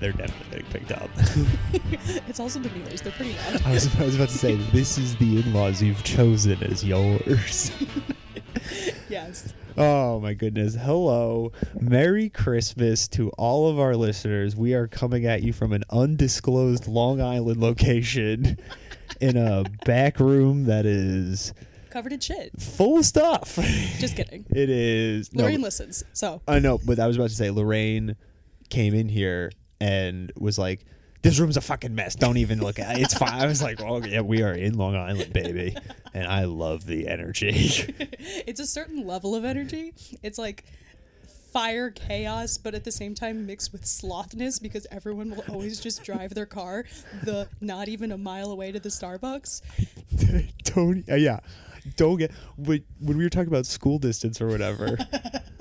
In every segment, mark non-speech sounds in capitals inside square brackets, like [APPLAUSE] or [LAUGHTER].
they're definitely getting picked up. [LAUGHS] It's also the Nealers. They're pretty loud. I was, I was about to say, [LAUGHS] this is the in-laws you've chosen as yours. [LAUGHS] yes. Oh my goodness. Hello. Merry Christmas to all of our listeners. We are coming at you from an undisclosed Long Island location in a back room that is Covered in shit. full of stuff. Just kidding. It is. no, Lorraine listens. So I know, but I was about to say Lorraine came in here and was like, "This room's a fucking mess. Don't even look at it. It's fine." I was like, "Oh yeah, we are in Long Island, baby," and I love the energy. [LAUGHS] it's a certain level of energy. It's like fire chaos, but at the same time mixed with slothness because everyone will always just drive their car the not even a mile away to the Starbucks. [LAUGHS] don't uh, yeah, don't get when we were talking about school distance or whatever. [LAUGHS]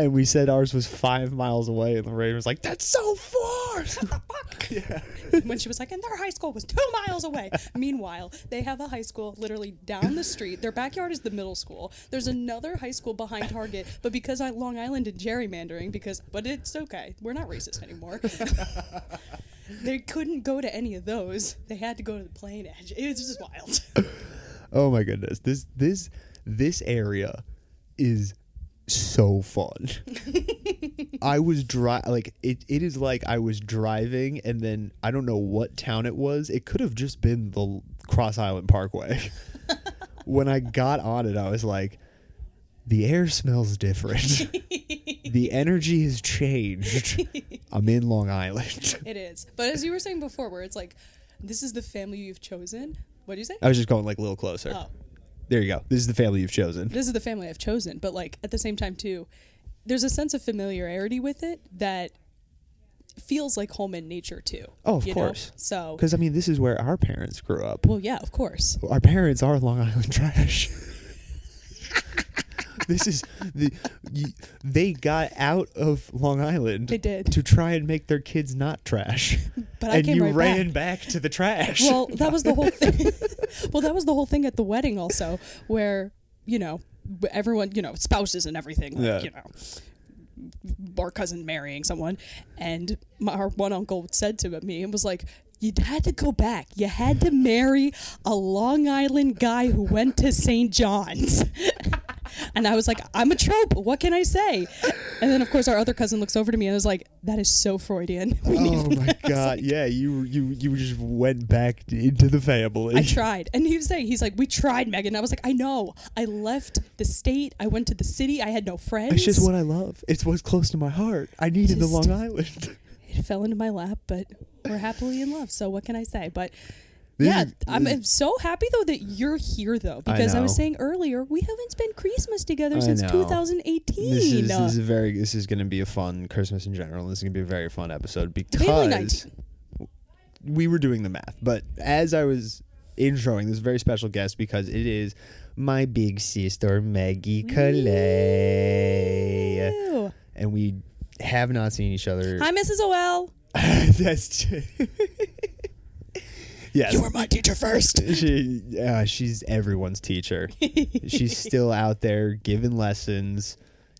And we said ours was five miles away, and the Lorraine was like, "That's so far." What the fuck? [LAUGHS] yeah. when she was like, and their high school was two miles away. Meanwhile, they have a high school literally down the street. Their backyard is the middle school. There's another high school behind Target, but because I Long Island did gerrymandering, because but it's okay, we're not racist anymore. [LAUGHS] they couldn't go to any of those. They had to go to the Plainedge. It was just wild. [LAUGHS] Oh my goodness. This this this area is so fun. [LAUGHS] I was dri like it, it is like I was driving and then I don't know what town it was. It could have just been the Cross Island Parkway. [LAUGHS] when I got on it, I was like the air smells different. [LAUGHS] the energy has changed. I'm in Long Island. it is. But as you were saying before, where it's like, this is the family you've chosen. What do you say? I was just going like a little closer. Oh. There you go. This is the family you've chosen. this is the family I've chosen, but like at the same time too, there's a sense of familiarity with it that feels like home in nature too. Oh, of you know? course. So, Because I mean, this is where our parents grew up. well, yeah, of course. Our parents are Long Island [LAUGHS] trash. This is the y- they got out of Long Island. They did. to try and make their kids not trash. But I and came you right ran back. to the trash. Well, that was the whole thing. [LAUGHS] well, that was the whole thing at the wedding also, where you know everyone, you know, spouses and everything, like, Yeah. you know. Our cousin marrying someone, and my, our one uncle said to me and was like, "You had to go back. You had to marry a Long Island guy who went to St. John's." [LAUGHS] and I was like, "I'm a trope. What can I say?" And then, of course, our other cousin looks over to me and was like, "That is so Freudian." [LAUGHS] We need oh my god! Yeah, you you you just went back into the family. I tried. And he was saying, he's like, we tried, Megan. I was like, I know. I left the state. I went to the city. I had no friends. It's just what I love. It's what's close to my heart. I needed the Long Island. [LAUGHS] it fell into my lap, but we're happily in love. So what can I say? But yeah, I'm, I'm so happy though that you're here though, because I, was saying earlier we haven't spent Christmas together I since know. 2018. This is, this is very this is going to be a fun Christmas in general. This is going to be a very fun episode because we were doing the math. But as I was introing this very special guest because it is my big sister Maggie Killea, Ew. and we have not seen each other. Hi, Mrs. OL. [LAUGHS] That's [LAUGHS] yes. You were my teacher first. [LAUGHS] she uh, she's everyone's teacher. she's [LAUGHS] still out there giving lessons.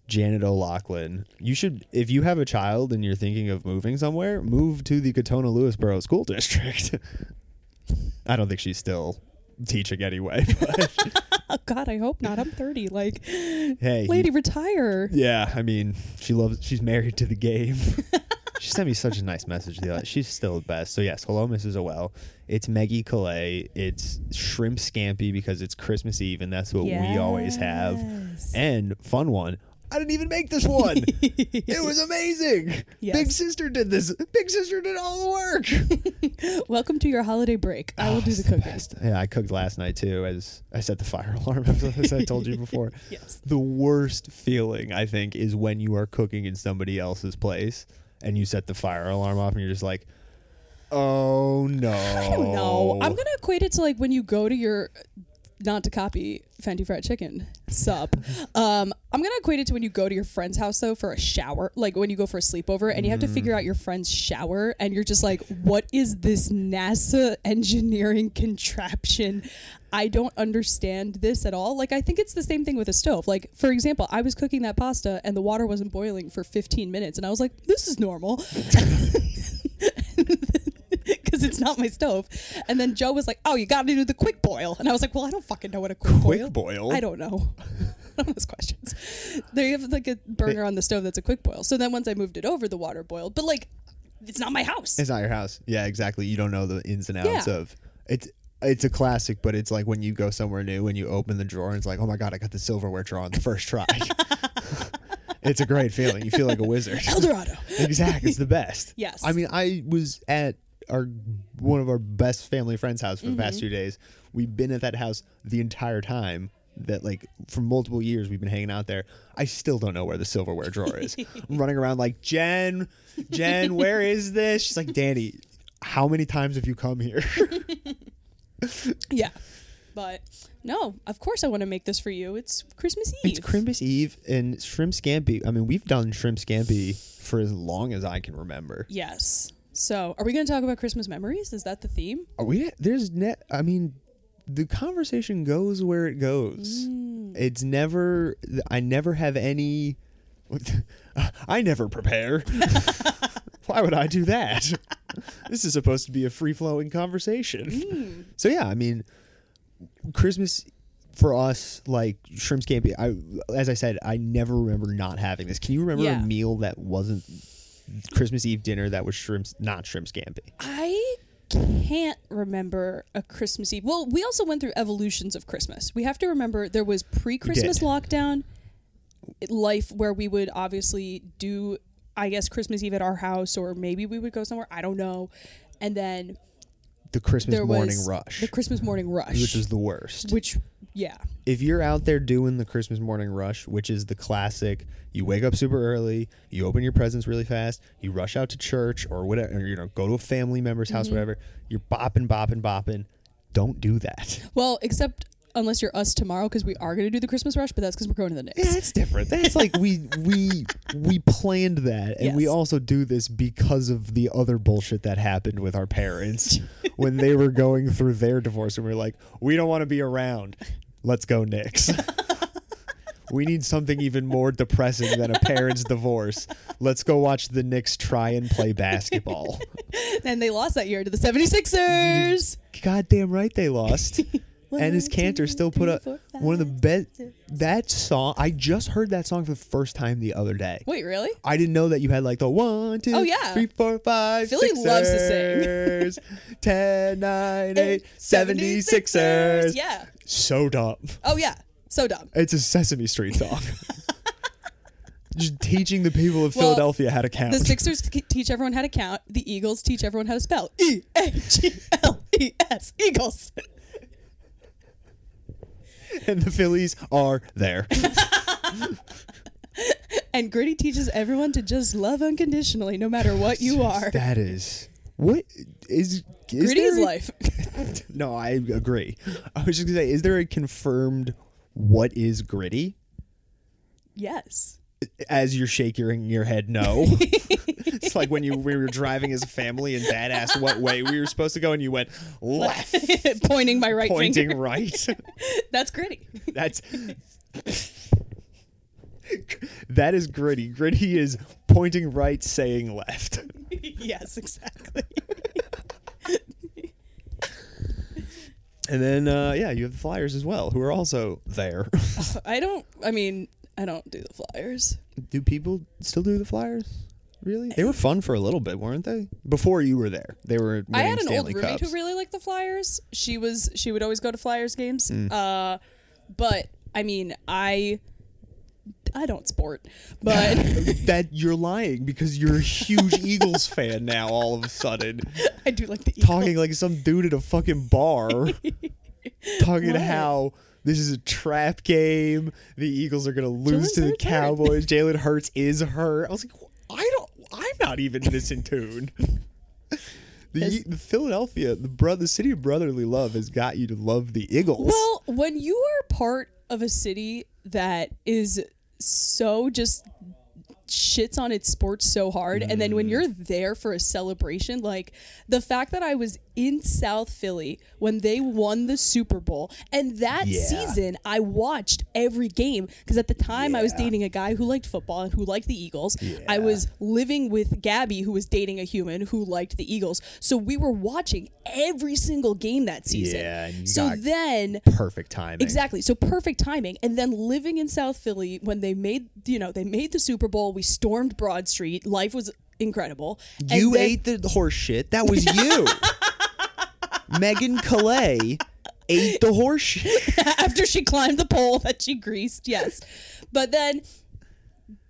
Janet O'Loughlin. You should, if you have a child and you're thinking of moving somewhere, move to the Katonah Lewisboro School District. [LAUGHS] I don't think she's still teaching anyway, but Oh God, I hope not. I'm 30. Like, hey, lady, retire. yeah, I mean, she loves. She's married to the game. She sent me such a nice message. The other, she's still the best. So yes, hello, Mrs. OL. It's Maggie Killea. It's shrimp scampi because it's Christmas Eve, and that's what we always have. And fun one. I didn't even make this one. [LAUGHS] it was amazing. Yes. Big sister did this. Big sister did all the work. [LAUGHS] Welcome to your holiday break. I will Oh, do the cooking. best. Yeah, I cooked last night too. As I set the fire [LAUGHS] alarm, as I told you before. Yes. The worst feeling I think is when you are cooking in somebody else's place and you set the fire alarm off and you're just like, oh no. I don't know. I'm gonna equate it to like when you go to your not to copy Fenty Fried Chicken, Sup. [LAUGHS] Um, I'm gonna equate it to when you go to your friend's house though for a shower, like when you go for a sleepover and you have to figure out your friend's shower, and you're just like, what is this NASA engineering [LAUGHS] contraption? I don't understand this at all. Like, I think it's the same thing with a stove. Like, for example, I was cooking that pasta and the water wasn't boiling for 15 minutes, and I was like, this is normal. [LAUGHS] It's not my stove. And then Joe was like, oh, you got to do the quick boil. And I was like, well, I don't fucking know what a quick, Quick boil? I don't know. I don't ask questions. They have like a burner on the stove that's a quick boil. So then once I moved it over, the water boiled. But like, it's not my house. It's not your house. Yeah, exactly. You don't know the ins and outs Yeah. of it's. It's a classic, but it's like when you go somewhere new and you open the drawer and it's like, oh my god, I got the silverware drawer on the first try. [LAUGHS] [LAUGHS] it's a great feeling. You feel like a wizard. Eldorado. [LAUGHS] Exactly, it's the best. Yes. I mean, I was at our one of our best family friends' house for the Mm-hmm. past two days. We've been at that house the entire time. That like for multiple years we've been hanging out there. I still don't know where the silverware drawer is. [LAUGHS] I'm running around like Jen, Jen, where is this? She's like, Danny, how many times have you come here? [LAUGHS] Yeah. But no, of course I want to make this for you. It's Christmas Eve. it's Christmas Eve and shrimp scampi. I mean, we've done shrimp scampi for as long as I can remember. Yes. So, are we going to talk about Christmas memories? Is that the theme? Are we there's net I mean the conversation goes where it goes. Mm. It's never I never have any [LAUGHS] I never prepare. [LAUGHS] Why would I do that? [LAUGHS] this is supposed to be a free flowing conversation. Mm. So yeah, I mean Christmas for us, like shrimp scampi, I as I said, I never remember not having this. Can you remember Yeah. a meal that wasn't Christmas Eve dinner that was shrimp not shrimp scampi? I can't remember a Christmas Eve. Well, we also went through evolutions of Christmas. We have to remember there was pre-Christmas lockdown life where we would obviously do I guess Christmas Eve at our house or maybe we would go somewhere, I don't know. And then The Christmas morning rush. the Christmas morning rush, which is the worst. which yeah. If you're out there doing the Christmas morning rush, which is the classic, you wake up super early, you open your presents really fast, you rush out to church or whatever, or, you know, go to a family member's house, Mm-hmm. whatever. You're bopping, bopping, bopping. Don't do that. Well, except unless you're us tomorrow because we are going to do the Christmas rush, but that's because we're going to the Knicks. Yeah, it's different. That's like we we we planned that, and we also do this because of the other bullshit that happened with our parents when they were going through their divorce, and we are like, we don't want to be around. Let's go Knicks. [LAUGHS] we need something even more depressing than a parent's divorce. Let's go watch the Knicks try and play basketball. [LAUGHS] And they lost that year to the 76ers. Goddamn right they lost. And his Cantor still put up one of the best. That song, I just heard that song for the first time the other day. Wait, really? I didn't know that you had like the one, two, Oh, yeah. three, four, five, Philly loves to sing. Sixers, [LAUGHS] 10, 9, 8, 76ers. Yeah. So dumb. Oh, yeah. So dumb. It's a Sesame Street song. [LAUGHS] Just teaching the people of Well, Philadelphia how to count. The Sixers teach everyone how to count. The Eagles teach everyone how to spell. E A G L E S. Eagles. [LAUGHS] and the Phillies are there. [LAUGHS] And Gritty teaches everyone to just love unconditionally, no matter what you are. that is. What is. is Gritty is a- life. [LAUGHS] No, I agree. I was just to say, is there a confirmed what is gritty? yes. as you're shaking your head no. Like when you we were driving as a family and dad asked what way we were supposed to go and you went left [LAUGHS] Pointing my right pointing finger. right. [LAUGHS] That's Gritty. That's That is gritty. Gritty is pointing right saying left. [LAUGHS] yes, exactly. And then uh yeah, you have the Flyers as well who are also there. I don't, I mean, I don't do the Flyers. do people still do the Flyers? Really? They were fun for a little bit, weren't they? Before you were there. They were I had an Stanley old roommate Cups. who really liked the Flyers. She was she would always go to Flyers games. Mm. Uh, but I mean, I I don't sport, but [LAUGHS] that you're lying because you're a huge [LAUGHS] Eagles fan now all of a sudden. [LAUGHS] I do like the Eagles. Talking like some dude at a fucking bar. talking What? how this is a trap game. The Eagles are gonna lose Jalen to the Hurts hurt. Cowboys. Jalen Hurts is hurt. I was like, I don't I'm not even this in tune. [LAUGHS] The, Has- the Philadelphia, the bro, the city of brotherly love has got you to love the Eagles. Well, when you are part of a city that is so just shits on its sports so hard and then when Mm. you're there for a celebration like the fact that I was in South Philly when they won the Super Bowl and that Yeah. season I watched every game because at the time I was dating a guy who liked football and who liked the Eagles I was living with Gabby who was dating a human who liked the Eagles so we were watching every single game that season Yeah, so then Perfect timing. Exactly. So perfect timing. And then living in South Philly when they made, you know, they made the Super Bowl, we stormed Broad Street. Life was incredible. And You then- ate the horse shit. That was [LAUGHS] you. Megan Killea ate the horse shit. [LAUGHS] after she climbed the pole that she greased. Yes. But then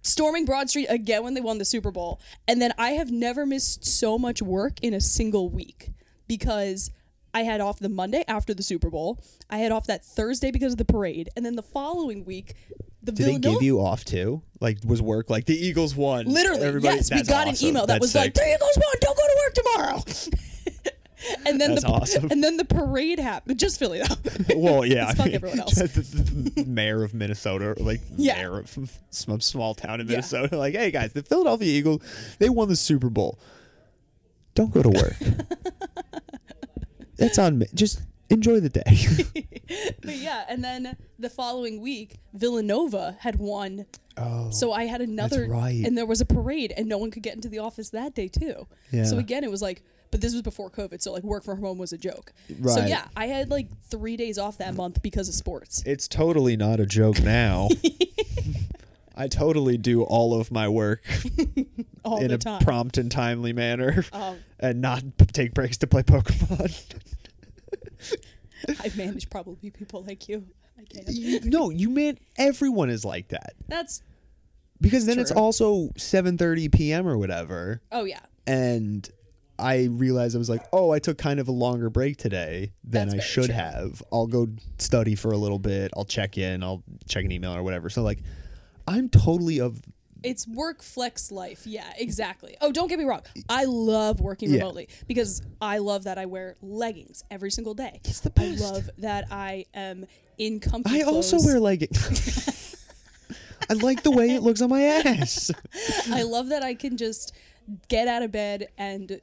storming Broad Street again when they won the Super Bowl. And then I have never missed so much work in a single week because I had off the Monday after the Super Bowl. I had off that Thursday because of the parade. And then the following week, the Did they give you off too? Like was work like the Eagles won? Literally, Everybody- yes. We that's got awesome. an email that That's was like, sick. "The Eagles won. Don't go to work tomorrow." [LAUGHS] and then That's the awesome. and then the parade happened. Just Philly though. [LAUGHS] Well, yeah, [LAUGHS] Let's fuck everyone else. the, the some of Minnesota, like Yeah. mayor of some small town in Yeah. Minnesota, like, hey guys, the Philadelphia Eagles, they won the Super Bowl. Don't go to work. That's on me. Just enjoy the day. [LAUGHS] [LAUGHS] but yeah, and then the following week, Villanova had won. oh, So I had another, right. and there was a parade, and no one could get into the office that day too. Yeah. So again, it was like, but this was before COVID, so like work from home was a joke. Right. So yeah, I had like three days off that month because of sports. it's totally not a joke now. [LAUGHS] I totally do all of my work All in the a time. prompt and timely manner, Um, and not take breaks to play Pokemon. I manage probably people like you. I can't. You- no, you meant everyone is like that That's because then it's True. also 7:30 p.m. or whatever, oh yeah. and I realized I was like, oh, I took kind of a longer break today than That's I should true. have. I'll go study for a little bit. I'll check in. I'll check an email or whatever. So like, I'm totally of It's work flex life. Yeah, exactly. Oh, don't get me wrong. I love working Yeah. remotely because I love that I wear leggings every single day. It's the I love that I am in comfy I also wear leggings. [LAUGHS] I like the way it looks on my ass. I love that I can just get out of bed and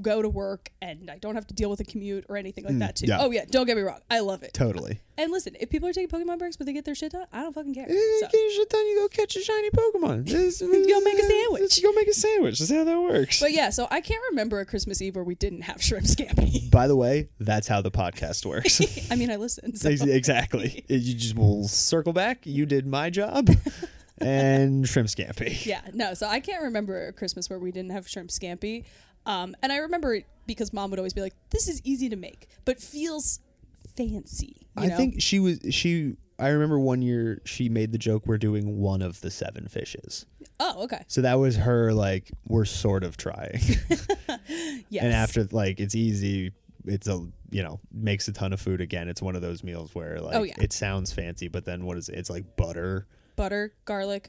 go to work and I don't have to deal with a commute or anything like that too. Mm, yeah. Oh yeah, don't get me wrong. I love it. Totally. And listen, if people are taking Pokemon breaks but they get their shit done, I don't fucking care. Eh, So, Get your shit done. You go catch a shiny Pokemon. [LAUGHS] Go make a sandwich. Go make a sandwich. That's how that works. but yeah, so I can't remember a Christmas Eve where we didn't have shrimp scampi. [LAUGHS] By the way, that's how the podcast works. [LAUGHS] I mean, I listened. So. Exactly. You just will circle back. You did my job, and shrimp scampi. [LAUGHS] Yeah, no. So I can't remember a Christmas where we didn't have shrimp scampi. Um, and I remember it because mom would always be like, "This is easy to make, but feels fancy." You I know? think she was she. I remember one year she made the joke we're doing one of the seven fishes. Oh, okay. So that was her like we're sort of trying. [LAUGHS] [LAUGHS] Yes. And after like it's easy, it's a you know makes a ton of food again. It's one of those meals where like Oh, yeah. it sounds fancy, but then what is it? It's like butter. Butter, garlic,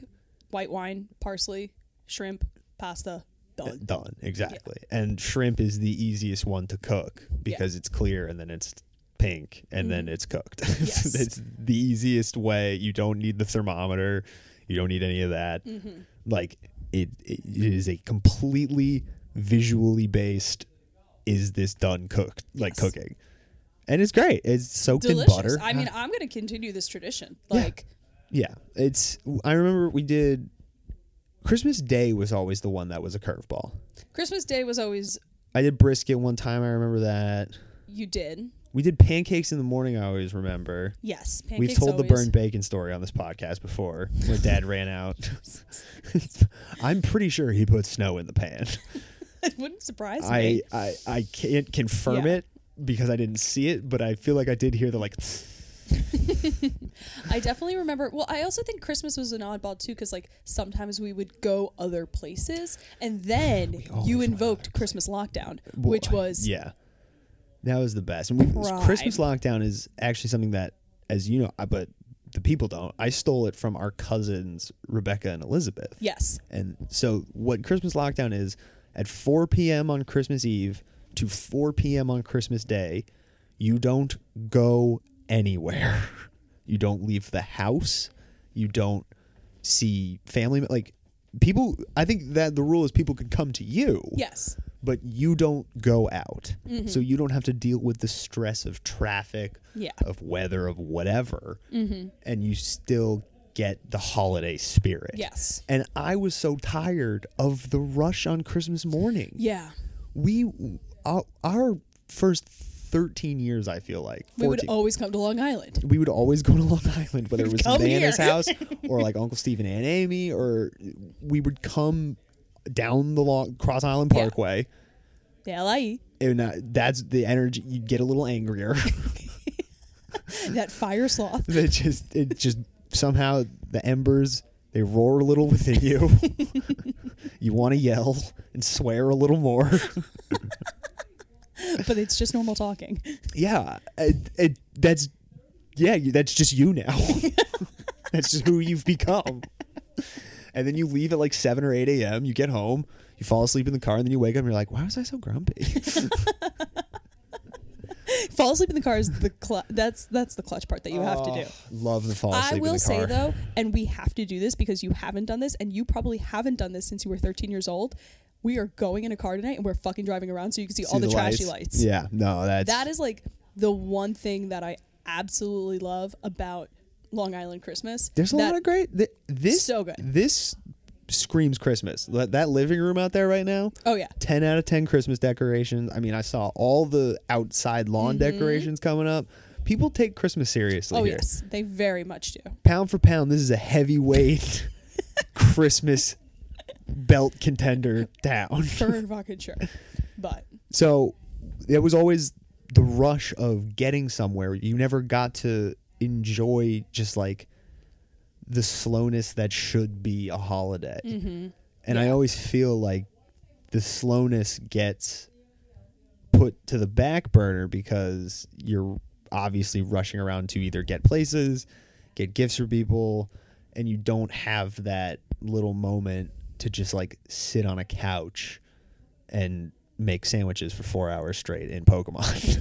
white wine, parsley, shrimp, pasta, done. Done exactly. And shrimp is the easiest one to cook because it's clear and then it's pink and then it's cooked. Mm-hmm. [LAUGHS] Yes. it's the easiest way. You don't need the thermometer. You don't need any of that. Mm-hmm. Like it, it is a completely visually based. Is this done cooked? Like Yes. cooking, and it's great. It's soaked Delicious. in butter. I mean, I'm gonna continue this tradition. Like, Yeah, it's. I remember we did. Christmas Day was always the one that was a curveball. Christmas Day was always I did brisket one time. I remember that. you did. We did pancakes in the morning. I always remember. Yes, pancakes We've told the burned bacon story on this podcast before, where Dad ran out. [LAUGHS] I'm pretty sure he put snow in the pan. [LAUGHS] it wouldn't surprise I, me. I I can't confirm Yeah. it because I didn't see it, but I feel like I did hear the like. I definitely remember. Well, I also think Christmas was an oddball too, because like sometimes we would go other places, and then always you went invoked Christmas lockdown, which was Yeah, that was the best. And we, Prime. Christmas lockdown is actually something that, as you know, I, but the people don't. I stole it from our cousins Rebecca and Elizabeth. yes, And so, what Christmas lockdown is at 4 p.m. on Christmas Eve to 4 p.m. on Christmas Day, you don't go anywhere. [LAUGHS] You don't leave the house. You don't see family like people. I think that the rule is people can come to you, Yes. but you don't go out, Mm-hmm. so you don't have to deal with the stress of traffic, Yeah. of weather, of whatever, Mm-hmm. and you still get the holiday spirit. Yes. And I was so tired of the rush on Christmas morning. Yeah. We, our, our first 13 years, I feel like, 14, We would always come to Long Island. we would always go to [LAUGHS] Long Island, whether it was Nana's house [LAUGHS] or like Uncle Steve and Aunt Amy, or we would come down the long Cross Island Yeah. Parkway. The LIE. And uh, that's the energy. You'd get a little angrier. [LAUGHS] That fire sloth. that just it just somehow the embers they roar a little within you. you want to yell and swear a little more. [LAUGHS] but it's just normal talking. [LAUGHS] yeah, it, it, that's yeah, that's just you now. [LAUGHS] that's just who you've become. And then you leave at like seven or eight a.m. You get home, you fall asleep in the car, and then you wake up and you're like, "Why was I so grumpy?" Fall asleep in the car is the cl- that's that's the clutch part that you have to do. Oh, Love the fall asleep I will say though, and we have to do this because you haven't done this, and you probably haven't done this since you were 13 years old. We are going in a car tonight, and we're fucking driving around so you can see, all the, trashy lights. Yeah, no, that's That is like the one thing that I absolutely love about Long Island Christmas. There's a lot of great. Th- this So good. This screams Christmas. That, that living room out there right now. Oh yeah, 10 out of 10 Christmas decorations. I mean, I saw all the outside lawn decorations coming up. People take Christmas seriously Mm-hmm. oh here. yes, they very much do. Pound for pound, this is a heavyweight [LAUGHS] Christmas belt contender down. [LAUGHS] For [LAUGHS] fucking sure. But So it was always the rush of getting somewhere. You never got to enjoy just like the slowness that should be a holiday. Mm-hmm. And I always feel like the slowness gets put to the back burner because you're obviously rushing around to either get places, get gifts for people, and you don't have that little moment to just like sit on a couch and make sandwiches for four hours straight in Pokemon.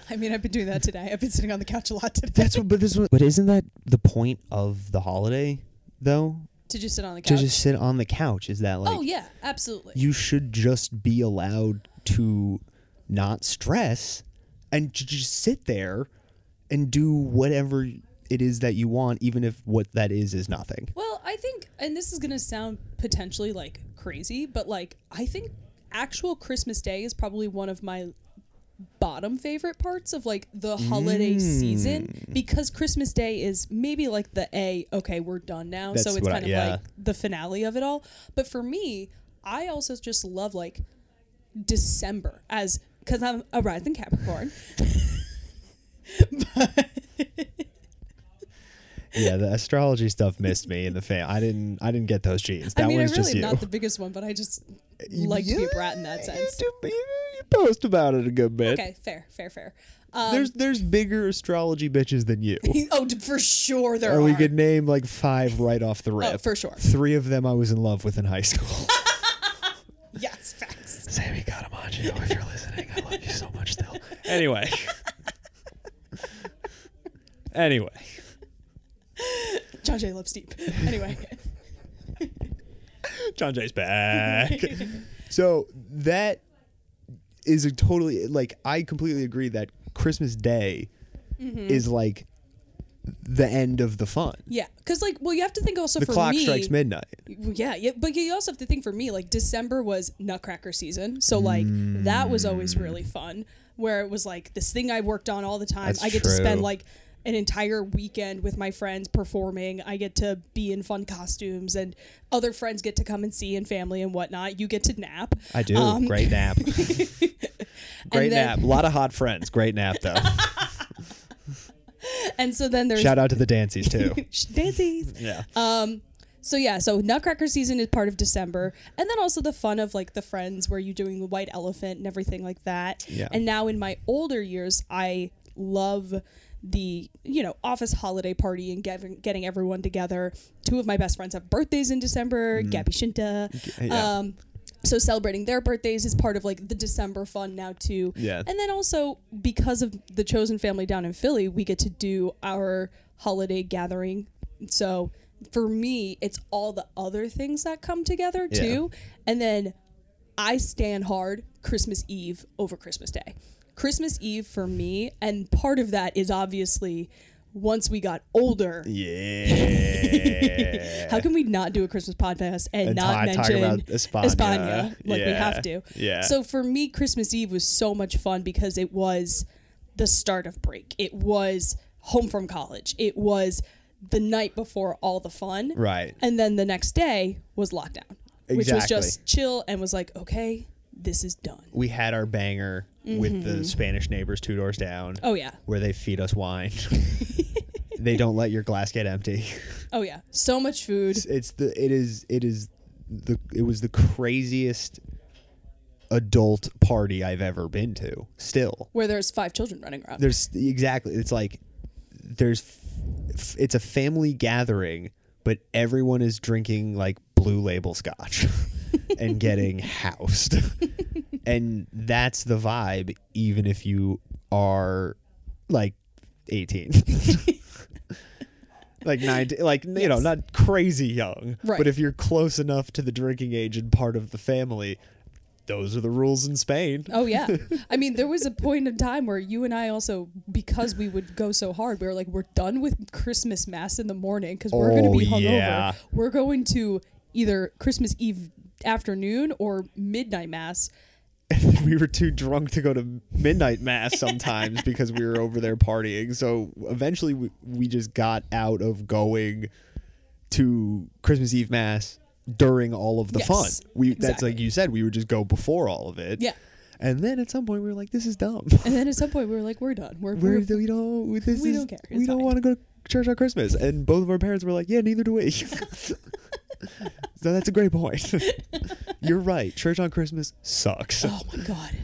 [LAUGHS] I mean, I've been doing that today. I've been sitting on the couch a lot today. That's what, but this, but isn't that the point of the holiday, though? to just sit on the To just sit on the couch. Is that like oh yeah, absolutely. you should just be allowed to not stress and to just sit there and do whatever it is that you want, even if what that is is nothing. Well, I think, and this is going to sound potentially like crazy, but like, I think actual Christmas Day is probably one of my bottom favorite parts of like the holiday Mm. season because Christmas Day is maybe like the A, okay, we're done now. That's so it's what I- kind of yeah. like the finale of it all. But for me, I also just love like December as because I'm a rising Capricorn. [LAUGHS] Yeah, the astrology stuff missed me in the fam. I didn't. I didn't get those genes. That I mean, I one's really just am you. not the biggest one, but I just like to be a brat in that You sense. do- You, you post about it a good bit. Okay, fair, fair, fair. Um, There's there's bigger astrology bitches than you. [LAUGHS] oh, for sure there or are. Or we could name like five right off the rip. oh, for sure. Three of them I was in love with in high school. [LAUGHS] [LAUGHS] Yes, facts. Sammy Catamaggio, if you're listening, I love you so much still. Anyway. anyway. John Jay loves deep. Anyway, [LAUGHS] John Jay's back. [LAUGHS] so that is a totally like I completely agree that Christmas Day Mm-hmm. is like the end of the fun. yeah, because like, well, you have to think also for The for clock me. strikes midnight. Yeah, yeah, but you also have to think for me, like December was Nutcracker season, so like that was always really fun. Where it was like this thing I worked on all the time. That's I get to spend like an entire weekend with my friends performing. I get to be in fun costumes, and other friends get to come and see and family and whatnot. You get to nap. I do. Um, Great nap. [LAUGHS] Great then- nap. A lot of hot friends. Great nap though. [LAUGHS] And so then there's Shout out to the Dancies too. [LAUGHS] dances. Yeah. Um, so yeah, so Nutcracker season is part of December, and then also the fun of like the friends where you're doing the white elephant and everything like that. Yeah. And now in my older years, I love the you know office holiday party and getting getting everyone together. Two of my best friends have birthdays in December. Gabby Shinta. Mm. yeah. Um, so celebrating their birthdays is part of like the December fun now too. Yeah. And then also because of the chosen family down in Philly, we get to do our holiday gathering So for me, it's all the other things that come together Yeah. too. And then I stand hard Christmas Eve over Christmas Day. Christmas Eve for me, and part of that is obviously once we got older. Yeah. [LAUGHS] How can we not do a Christmas podcast and, And not talk mention España. Like we have to. Yeah. So for me, Christmas Eve was so much fun because it was the start of break. It was home from college. It was the night before all the fun. Right. And then the next day was lockdown, which was just chill and was like, okay, this is done. We had our banger with the Spanish neighbors two doors down, Mm-hmm. Oh yeah. where they feed us wine. [LAUGHS] they don't let your glass get empty. Oh yeah. So much food. It's the it is it is the it was the craziest adult party I've ever been to. Still, Where there's five children running around. there's exactly it's like there's f- it's a family gathering, but everyone is drinking like blue label scotch [LAUGHS] and getting housed, [LAUGHS] and that's the vibe. Even if you are like eighteen. [LAUGHS] Like 19, like you know, not crazy young, Right. but if you're close enough to the drinking age and part of the family, those are the rules in Spain. Oh yeah. [LAUGHS] I mean, there was a point in time where you and I also, because we would go so hard, we were like, we're done with Christmas mass in the morning because we're going to Oh, be hungover. yeah. We're going to either Christmas Eve afternoon or midnight mass. We were too drunk to go to midnight mass sometimes [LAUGHS] because we were over there partying. So eventually we, we just got out of going to Christmas Eve mass during all of the Yes, fun. We that's like you said we would just go before all of it. Yeah. And then at some point we were like this is dumb. And then at some point we were like, we're done. We're, We're, we're we don't this we is- don't care. We It's don't want to go to church on Christmas. And both of our parents were like, "Yeah, neither do we." [LAUGHS] so that's a great point. [LAUGHS] You're right. Church on Christmas sucks. oh my god.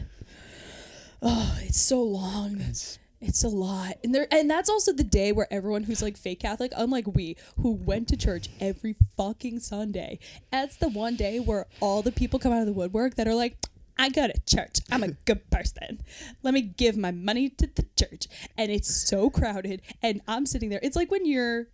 Oh, it's so long. It's- It's a lot. And there and that's also the day where everyone who's like fake Catholic, unlike we, who went to church every fucking Sunday, that's the one day where all the people come out of the woodwork that are like, I go to church. I'm a [LAUGHS] good person. Let me give my money to the church. And it's so crowded. And I'm sitting there. It's like when you're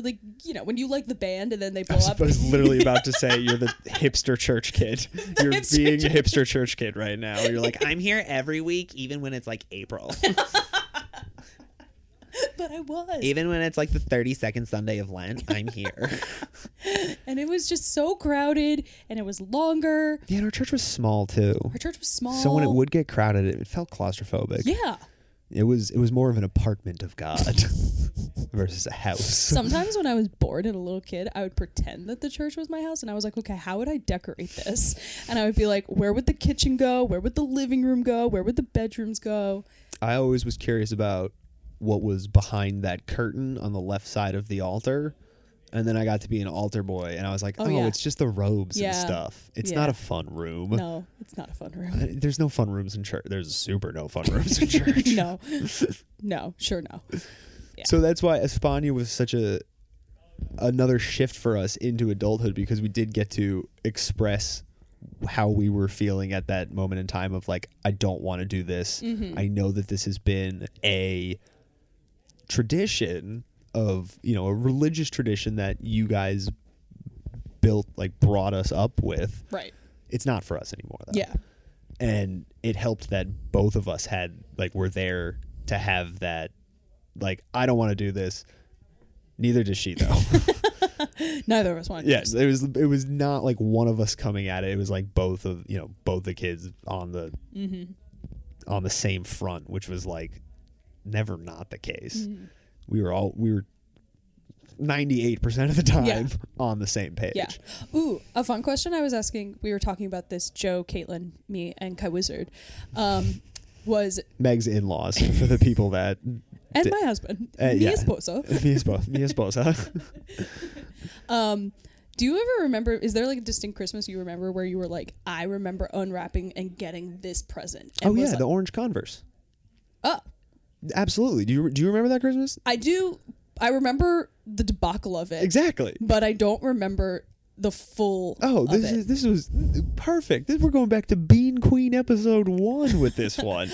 like, you know, when you like the band and then they blow I was, up. I was literally about to say you're the [LAUGHS] hipster church kid. You're being a hipster church kid right now. You're like, I'm here every week, even when it's like April, [LAUGHS] but I was. even when it's like the 32nd Sunday of Lent. I'm here. [LAUGHS] and it was just so crowded and it was longer. yeah, and our church was small too, Our church was small. so when it would get crowded, it felt claustrophobic. Yeah. It was it was more of an apartment of God [LAUGHS] versus a house. Sometimes when I was [LAUGHS] bored and a little kid, I would pretend that the church was my house and I was like, okay, how would I decorate this? And I would be like, where would the kitchen go? Where would the living room go? Where would the bedrooms go? I always was curious about what was behind that curtain on the left side of the altar. And then I got to be an altar boy, and I was like, Oh, "Oh, yeah. it's just the robes Yeah. and stuff. It's Yeah. not a fun room. No, it's not a fun Uh, room. [LAUGHS] There's no fun rooms in church. There's super no fun [LAUGHS] rooms in church. no. [LAUGHS] No, sure no. So that's why Espana was such a another shift for us into adulthood because we did get to express how we were feeling at that moment in time of like I don't want to do this. Mm-hmm. I know that this has been a tradition of, you know, a religious tradition that you guys built like brought us up with. Right. It's not for us anymore though Yeah. and it helped that both of us had like were there to have that like I don't want to do this. Neither does she though. [LAUGHS] Neither of us wanted to. yes, it was it was not like one of us coming at it. It was like both of you know both the kids on the Mm-hmm. on the same front, which was like never not the case. Mm-hmm. We were all we were ninety eight percent of the time Yeah. [LAUGHS] on the same page. Yeah. Ooh, a fun question I was asking. We were talking about this. Joe, Caitlin, me, and Kai Wizard. Um, was Meg's in laws for the people that [LAUGHS] and Di- my husband, Uh, mi yeah. esposo. [LAUGHS] mi esposa, mi esposa. Um, do you ever remember? Is there like a distinct Christmas you remember where you were like, I remember unwrapping and getting this present? and oh was yeah, like, the orange Converse. oh, Absolutely. Do you do you remember that Christmas? I do. I remember the debacle of it, Exactly. but I don't remember the full. Oh, this is this was perfect. This, we're going back to Bean Queen episode one with this [LAUGHS] one.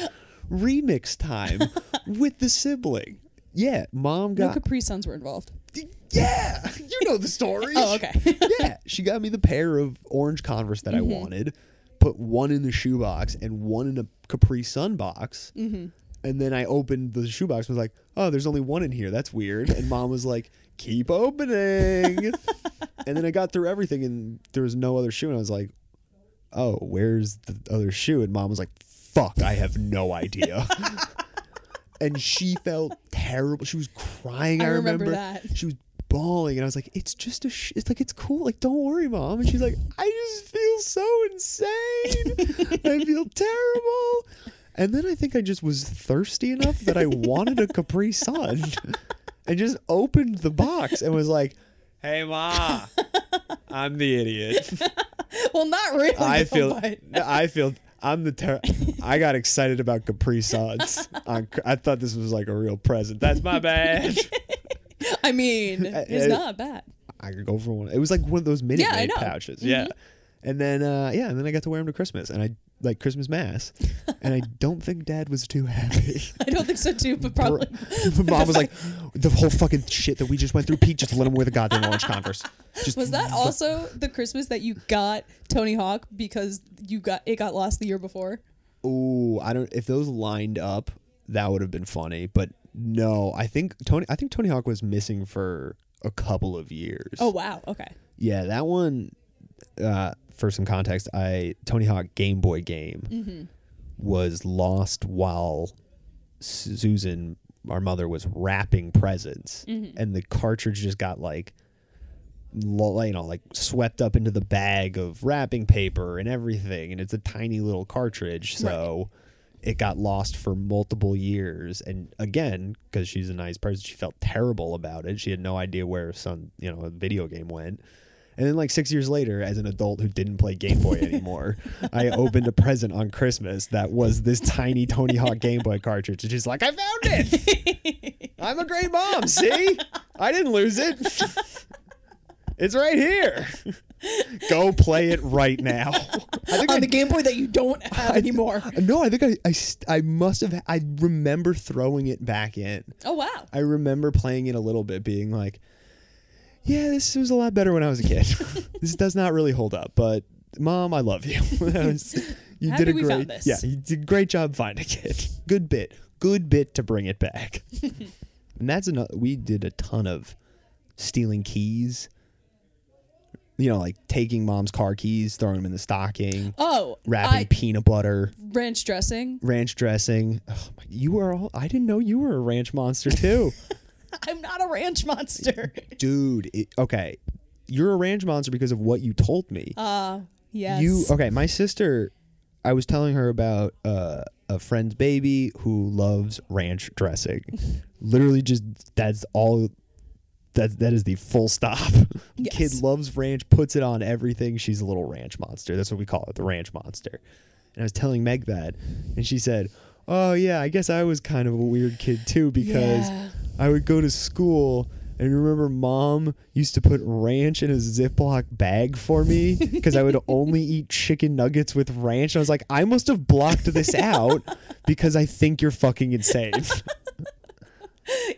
Remix time [LAUGHS] with the sibling. Yeah, mom got. no Capri Suns were involved. Yeah, you know the story. Oh, okay. [LAUGHS] yeah, she got me the pair of orange Converse that I wanted, put one in the shoebox and one in a Capri Sun box. Mm-hmm. And then I opened the shoebox and was like, oh, there's only one in here. That's weird. And mom was like, keep opening. [LAUGHS] and then I got through everything and there was no other shoe. And I was like, oh, where's the other shoe? And mom was like, fuck, I have no idea. [LAUGHS] and she felt terrible. She was crying. I, I remember remember that. She was bawling, and I was like, "It's just a. Sh- it's like it's cool. Like don't worry, mom." And she's like, "I just feel so insane. [LAUGHS] I feel terrible." And then I think I just was thirsty enough that I wanted a Capri Sun, and just opened the box and was like, "Hey, ma, I'm the idiot. [LAUGHS] well, not really. I feel. I feel." I'm the ter- I got excited about Capri Suns. on, I thought this was like a real present. That's my bad. [LAUGHS] I mean, [LAUGHS] it's not bad. I could go for one. It was like one of those Minute Yeah, I Maid know. Mm-hmm. pouches. Yeah. And then uh yeah, and then I got to wear them to Christmas and I like Christmas mass. and I [LAUGHS] don't think dad was too happy. [LAUGHS] I don't think so too, but probably. [LAUGHS] Mom was like the whole fucking shit that we just went through, Pete, just let him wear the goddamn orange Converse. Just Was that also the Christmas that you got Tony Hawk because you got it got lost the year before? Oh, I don't if those lined up, that would have been funny. But no, I think Tony I think Tony Hawk was missing for a couple of years. Oh wow, okay. Yeah, that one. Uh, for some context, I Tony Hawk Game Boy game Mm-hmm. was lost while Susan, our mother, was wrapping presents, Mm-hmm. and the cartridge just got like, you know, like swept up into the bag of wrapping paper and everything, and it's a tiny little cartridge, so. It got lost for multiple years, and again, because she's a nice person, she felt terrible about it. She had no idea where her son, you know, a video game went. And then, like six years later, as an adult who didn't play Game Boy anymore, I opened a present on Christmas that was this tiny Tony Hawk Game Boy cartridge. And she's like, I found it. [LAUGHS] I'm a great mom. See? I didn't lose it. It's right here. Go play it right now. [LAUGHS] I think On I, the Game Boy that you don't have anymore. no, I think I, I, I must have. I remember throwing it back in. Oh wow. I remember playing it a little bit, being like, "Yeah, this was a lot better when I was a kid. [LAUGHS] this does not really hold up, but mom, I love you. [LAUGHS] [LAUGHS] Was- you Happy did a we great, found this. yeah, you did a great job finding it. Good bit, good bit to bring it back. and that's another. We did a ton of stealing keys. You know, like taking mom's car keys, throwing them in the stocking, Oh, wrapping I, peanut butter, ranch dressing. ranch dressing. Oh my, you were all. I didn't know you were a ranch monster too. [LAUGHS] I'm not a ranch monster. dude it, okay you're a ranch monster because of what you told me Uh yes. you okay my sister i was telling her about uh, a friend's baby who loves ranch dressing [LAUGHS] literally just that's all that that is the full stop [LAUGHS] Yes. kid loves ranch puts it on everything she's a little ranch monster that's what we call it the ranch monster and i was telling meg that and she said oh yeah i guess i was kind of a weird kid too because Yeah. I would go to school and remember mom used to put ranch in a Ziploc bag for me [LAUGHS] because I would only eat chicken nuggets with ranch. I was like, I must have blocked this out because I think you're fucking insane. [LAUGHS]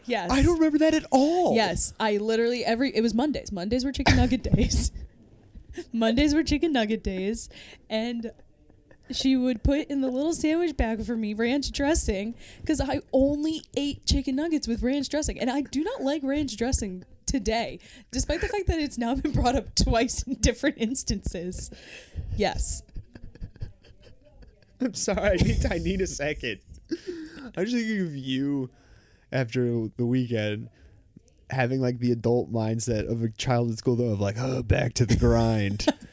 Yes. I don't remember that at all. Yes, I literally every it was Mondays. Mondays were chicken nugget days. [LAUGHS] Mondays were chicken nugget days, and she would put in the little sandwich bag for me ranch dressing because I only ate chicken nuggets with ranch dressing, and I do not like ranch dressing today, despite the fact that it's now been brought up twice in different instances. Yes. I'm sorry. I need I need a second. I'm just thinking of you after the weekend having like the adult mindset of a child at school though of like, oh, back to the grind. [LAUGHS]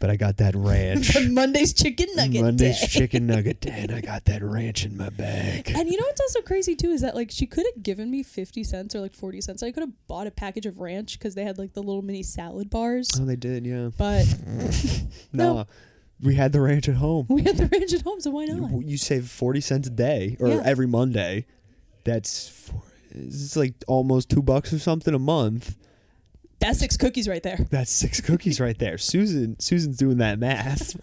but I got that ranch. [LAUGHS] Monday's chicken nugget Monday's day. chicken [LAUGHS] nugget day, and I got that ranch in my bag. And you know what's also crazy too is that like she could have given me fifty cents or like forty cents. I could have bought a package of ranch because they had like the little mini salad bars. Oh, they did, yeah. But [LAUGHS] No, No. we had the ranch at home. we had the ranch at home, so why not? You, you save forty cents a day, or Yeah. every Monday. That's four, it's like almost two bucks or something a month. That's six cookies right there. That's six cookies right there. Susan, Susan's doing that math.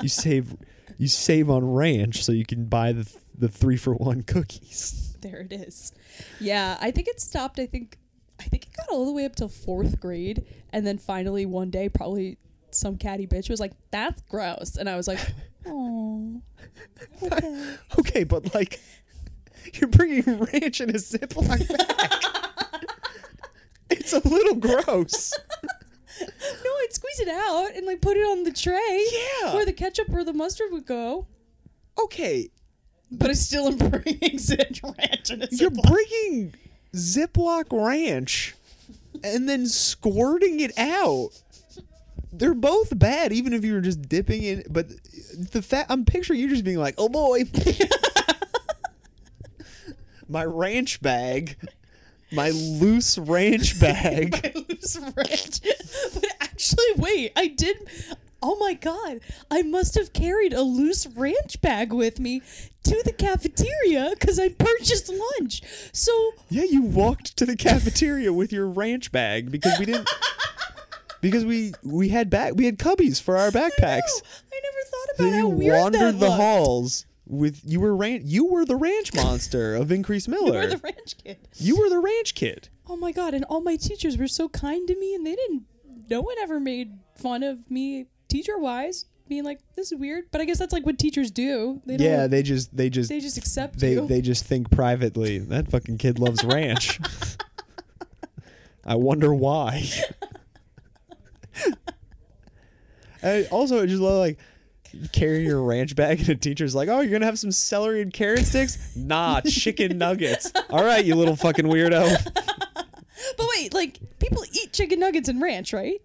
you save, you save on ranch, so you can buy the the three for one cookies. There it is. Yeah, I think it stopped. I think I think it got all the way up till fourth grade, and then finally one day, probably some catty bitch was like, "That's gross," and I was like, [LAUGHS] "Oh, okay." [LAUGHS] Okay, but like, you're bringing ranch in a Ziploc bag. [LAUGHS] it's a little gross. [LAUGHS] No, I'd squeeze it out and like put it on the tray. Yeah. Where the ketchup or the mustard would go. Okay, But I still am bringing Zen ranch in a you're Ziploc. bringing Ziploc ranch and then squirting it out. They're both bad, even if you were just dipping in. But the fact I'm picturing you just being like, "Oh boy, [LAUGHS] my ranch bag, my loose ranch [LAUGHS] bag." I lose ranch. But actually, wait, I did. Oh my god, I must have carried a loose ranch bag with me to the cafeteria because I purchased lunch. So Yeah, you walked to the cafeteria with your ranch bag because we didn't because we we had back we had cubbies for our backpacks. I never thought So about how you weird wandered that the looked. halls with you were ran you were the ranch monster of Increase Miller. [LAUGHS] You were the ranch kid. you were the ranch kid. Oh my god, and all my teachers were so kind to me, and they didn't. No one ever made fun of me teacher wise, being like, "This is weird," but I guess that's like what teachers do. They don't, Yeah, they just they just they just accept they you. they just think privately that fucking kid loves ranch. [LAUGHS] I wonder why. [LAUGHS] I also I just love like carrying your ranch bag and a teacher's like, "Oh, you're gonna have some celery and carrot sticks? Nah, chicken [LAUGHS] nuggets. All right, you little fucking weirdo." but wait, like people eat chicken nuggets and ranch, right?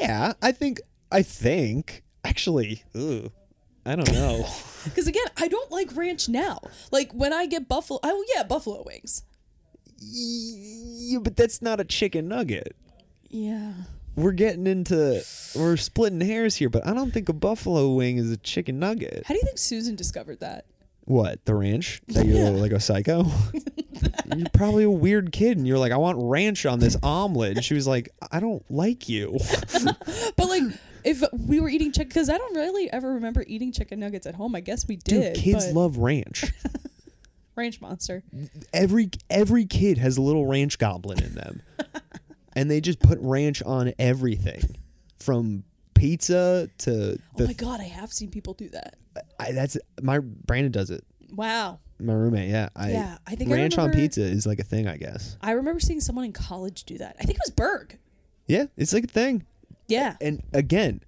Yeah, I think I think actually, ugh, I don't know. [LAUGHS] Because again, I don't like ranch now. Like when I get buffalo, will yeah buffalo wings. yeah, but that's not a chicken nugget. Yeah. We're getting into we're splitting hairs here, but I don't think a buffalo wing is a chicken nugget. How do you think Susan discovered that? What the ranch? That [LAUGHS] you're Yeah. like a psycho? [LAUGHS] you're probably a weird kid, and you're like, I want ranch on this omelet. And she was like, I don't like you. [LAUGHS] But like, if we were eating chicken, because I don't really ever remember eating chicken nuggets at home. I guess we did. Dude, did. kids but love ranch. ranch monster. Every every kid has a little ranch goblin in them, and they just put ranch on everything, [LAUGHS] from pizza to Oh my god, I have seen people do that. I, that's my Brandon does it. Wow. My roommate, yeah. I, Yeah, I think I ranch on pizza is like a thing, I guess. I remember seeing someone in college do that. I think it was Berg. Yeah, it's like a thing. Yeah. And again,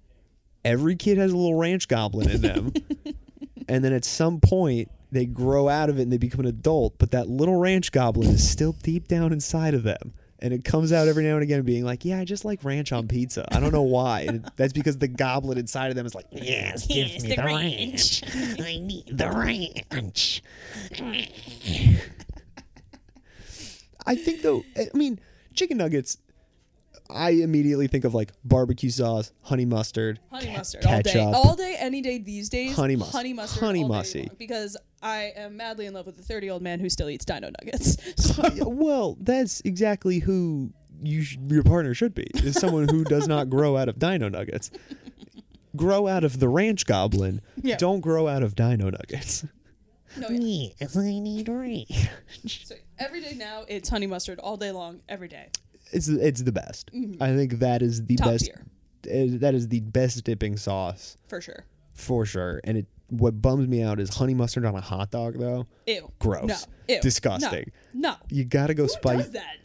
every kid has a little ranch goblin in them. [LAUGHS] and then at some point, they grow out of it and they become an adult, but that little ranch goblin is still deep down inside of them. And it comes out every now and again being like, Yeah, I just like ranch on pizza. I don't know why. And [LAUGHS] that's because the goblin inside of them is like, Yes, give Yes, me the the ranch." ranch. [LAUGHS] [LAUGHS] I need the ranch. I think though, I mean, chicken nuggets. I immediately think of like barbecue sauce, honey mustard, Honey ca- mustard all day, ketchup. all day, any day these days. Honey mustard. honey mustard, Honey all day musty. long, because I am madly in love with a thirty-year-old man who still eats Dino Nuggets. [LAUGHS] So, [LAUGHS] Yeah, well, that's exactly who you sh- your partner should be. Is someone who does not [LAUGHS] grow out of Dino Nuggets. Grow out of the ranch goblin. Yeah. Don't grow out of Dino Nuggets. no, yeah. Yes, I need ranch. so every day now it's honey mustard all day long, every day. It's it's the best. I think that is the Mm-hmm. Top best. tier uh, That is the best dipping sauce for sure. for sure. And it what bums me out is honey mustard on a hot dog though. Ew. Gross. No. Ew. Disgusting. No. no. You gotta go Who spicy. does that?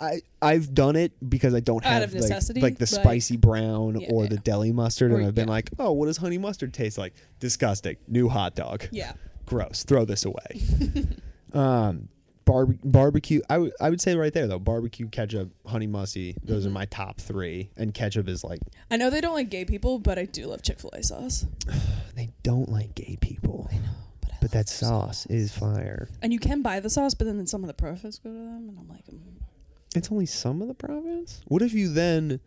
I I've done it because I don't Out have of like, necessity, like the spicy brown Yeah, or yeah. the deli mustard, and I've been yeah. like, oh, what does honey mustard taste like? Disgusting. New hot dog. Yeah. Gross. Throw this away. [LAUGHS] um, barbe- barbecue. I would say right there though, barbecue, ketchup, honey mustard. Those Mm-hmm. are my top three, and ketchup is like I know they don't like gay people, but I do love Chick Fil A sauce. [SIGHS] they don't like gay people, But, I but love that sauce is fire. And you can buy the sauce, but then some of the profits go to them, and I'm like, mm. It's only some of the profits. What if you then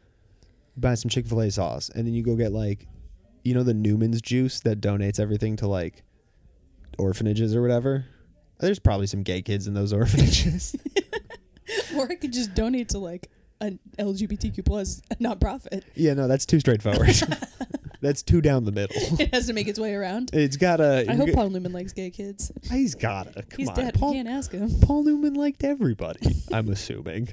buy some Chick Fil A sauce and then you go get like, you know, the Newman's juice that donates everything to like orphanages or whatever. There's probably some gay kids in those orphanages. [LAUGHS] or I could just donate to like an LGBTQ plus nonprofit. yeah, no, that's too straightforward. [LAUGHS] That's too down the middle. it has to make its way around. It's gotta. I hope Paul Newman likes gay kids. He's gotta. Come He's on, dead. Paul, we can't ask him. Paul Newman liked everybody. [LAUGHS] I'm assuming.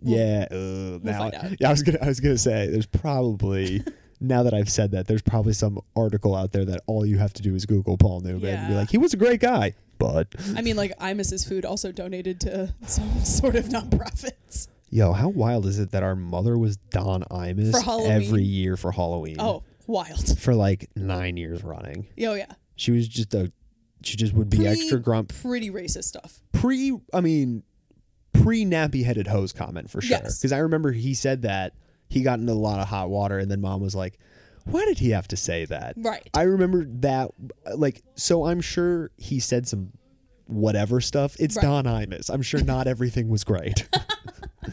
yeah. Uh, now, find out. yeah. I was gonna. I was gonna say. There's probably. now that I've said that, there's probably some article out there that all you have to do is Google Paul Newman and be Yeah. like, he was a great guy, but I mean, like Imus's food also donated to [LAUGHS] some sort of nonprofits. yo, how wild is it that our mother was Don Imus For Halloween? every year for Halloween? Oh, wild. for like nine years running. Oh yeah. She was just a. She just would be extra grump. Pretty racist stuff. Pre, I mean, pre nappy headed hose comment for sure. Yes. Because I remember he said that he got into a lot of hot water, and then mom was like, "Why did he have to say that?" Right. I remember that. Like, so I'm sure he said some whatever stuff. It's Right. Don Imus. I'm sure not [LAUGHS] everything was great. [LAUGHS]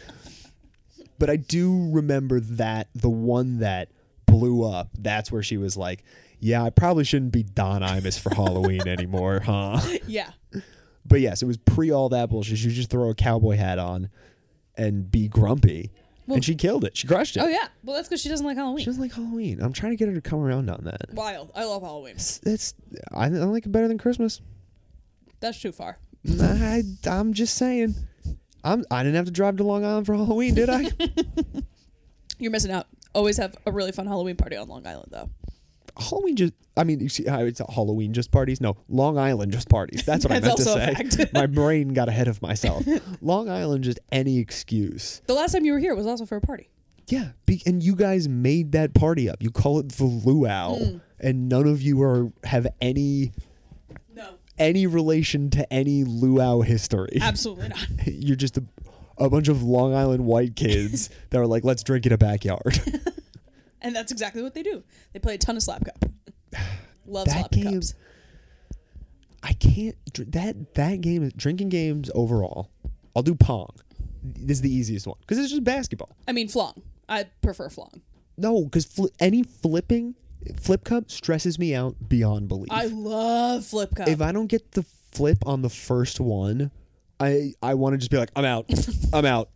but I do remember that the one that blew up, that's where she was like, Yeah, I probably shouldn't be Don Imus for Halloween [LAUGHS] anymore, huh? Yeah. But yes, it was pre all that bullshit. She would just throw a cowboy hat on and be grumpy. Well- and she killed it. She crushed it. Oh yeah. Well, that's because she doesn't like Halloween. She doesn't like Halloween. I'm trying to get her to come around on that. Wild. I love Halloween. It's, it's I, I like it better than Christmas. That's too far. I, I'm just saying. I'm. I didn't have to drive to Long Island for Halloween, did I? [LAUGHS] You're missing out. Always have a really fun Halloween party on Long Island, though. Halloween just. I mean, you see how it's Halloween just parties? No, Long Island just parties. That's what I That's meant to say. [LAUGHS] My brain got ahead of myself. [LAUGHS] Long Island just any excuse. The last time you were here was also for a party. Yeah, be, and you guys made that party up. You call it the luau, Mm. and none of you are have any No. any relation to any luau history. Absolutely not. [LAUGHS] You're just a, a bunch of Long Island white kids that are like, let's drink in a backyard. And that's exactly what they do. They play a ton of slap cup. [SIGHS] Love That slap game- cups. I can't that that game drinking games overall. I'll do pong. This is the easiest one because it's just basketball. I mean, flong. I prefer flong. No, because fl- any flipping flip cup stresses me out beyond belief. I love flip cup. if I don't get the flip on the first one, I I want to just be like, I'm out. [LAUGHS] I'm out.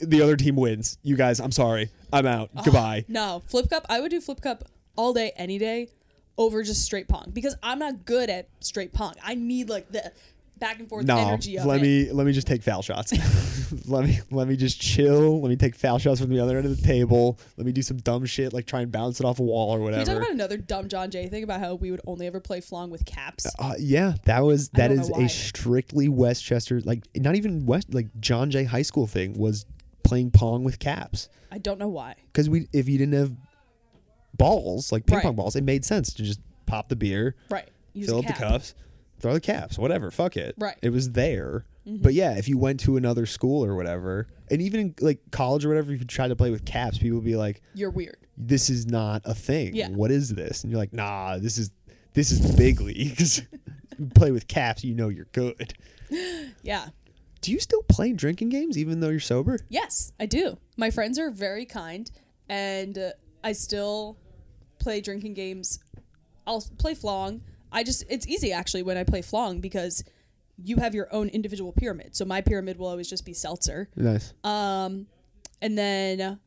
The other team wins. You guys, I'm sorry. I'm out. Goodbye. no, flip cup. I would do flip cup all day, any day, over just straight pong because I'm not good at straight pong. I need like the back and forth No, energy of let it. me let me just take foul shots. [LAUGHS] let me let me just chill. Let me take foul shots from the other end of the table. Let me do some dumb shit like try and bounce it off a wall or Can you talk whatever. about another dumb John Jay thing about how we would only ever play flong with caps? Uh, yeah, that was that is a strictly Westchester like not even West like John Jay High School thing was playing pong with caps I don't know why. because we if you didn't have balls like ping Right. pong balls, it made sense to just pop the beer, Right. Use fill up the cups, throw the caps, whatever. Fuck it. Right. Mm-hmm. It was there. But yeah, if you went to another school or whatever, and even in like college or whatever, if you tried to play with caps, people would be like, You're weird. "This is not a thing. Yeah. What is this?" And you're like, "Nah, this is this is the big leagues. [LAUGHS] you play with caps, you know you're good." [GASPS] Yeah. Do you still play drinking games even though you're sober? Yes, I do. My friends are very kind, and uh, I still play drinking games. I'll play flong. I just it's easy actually when I play flong because you have your own individual pyramid. So my pyramid will always just be seltzer, Nice. Um, and then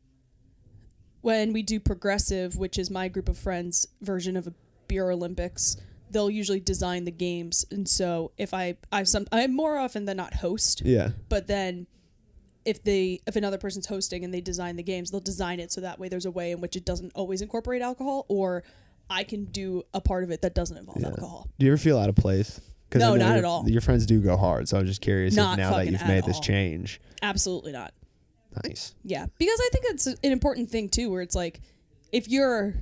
when we do progressive, which is my group of friends' version of a beer Olympics, they'll usually design the games. And so if I I some I more often than not host yeah. but then if they if another person's hosting and they design the games they'll design it so that way there's a way in which it doesn't always incorporate alcohol or i can do a part of it that doesn't involve alcohol Do you ever feel out of place? No, not your- at all. Your friends do go hard, so I was just curious Not if now that you've at made this change. absolutely not Nice. yeah because i think it's an important thing too where it's like if you're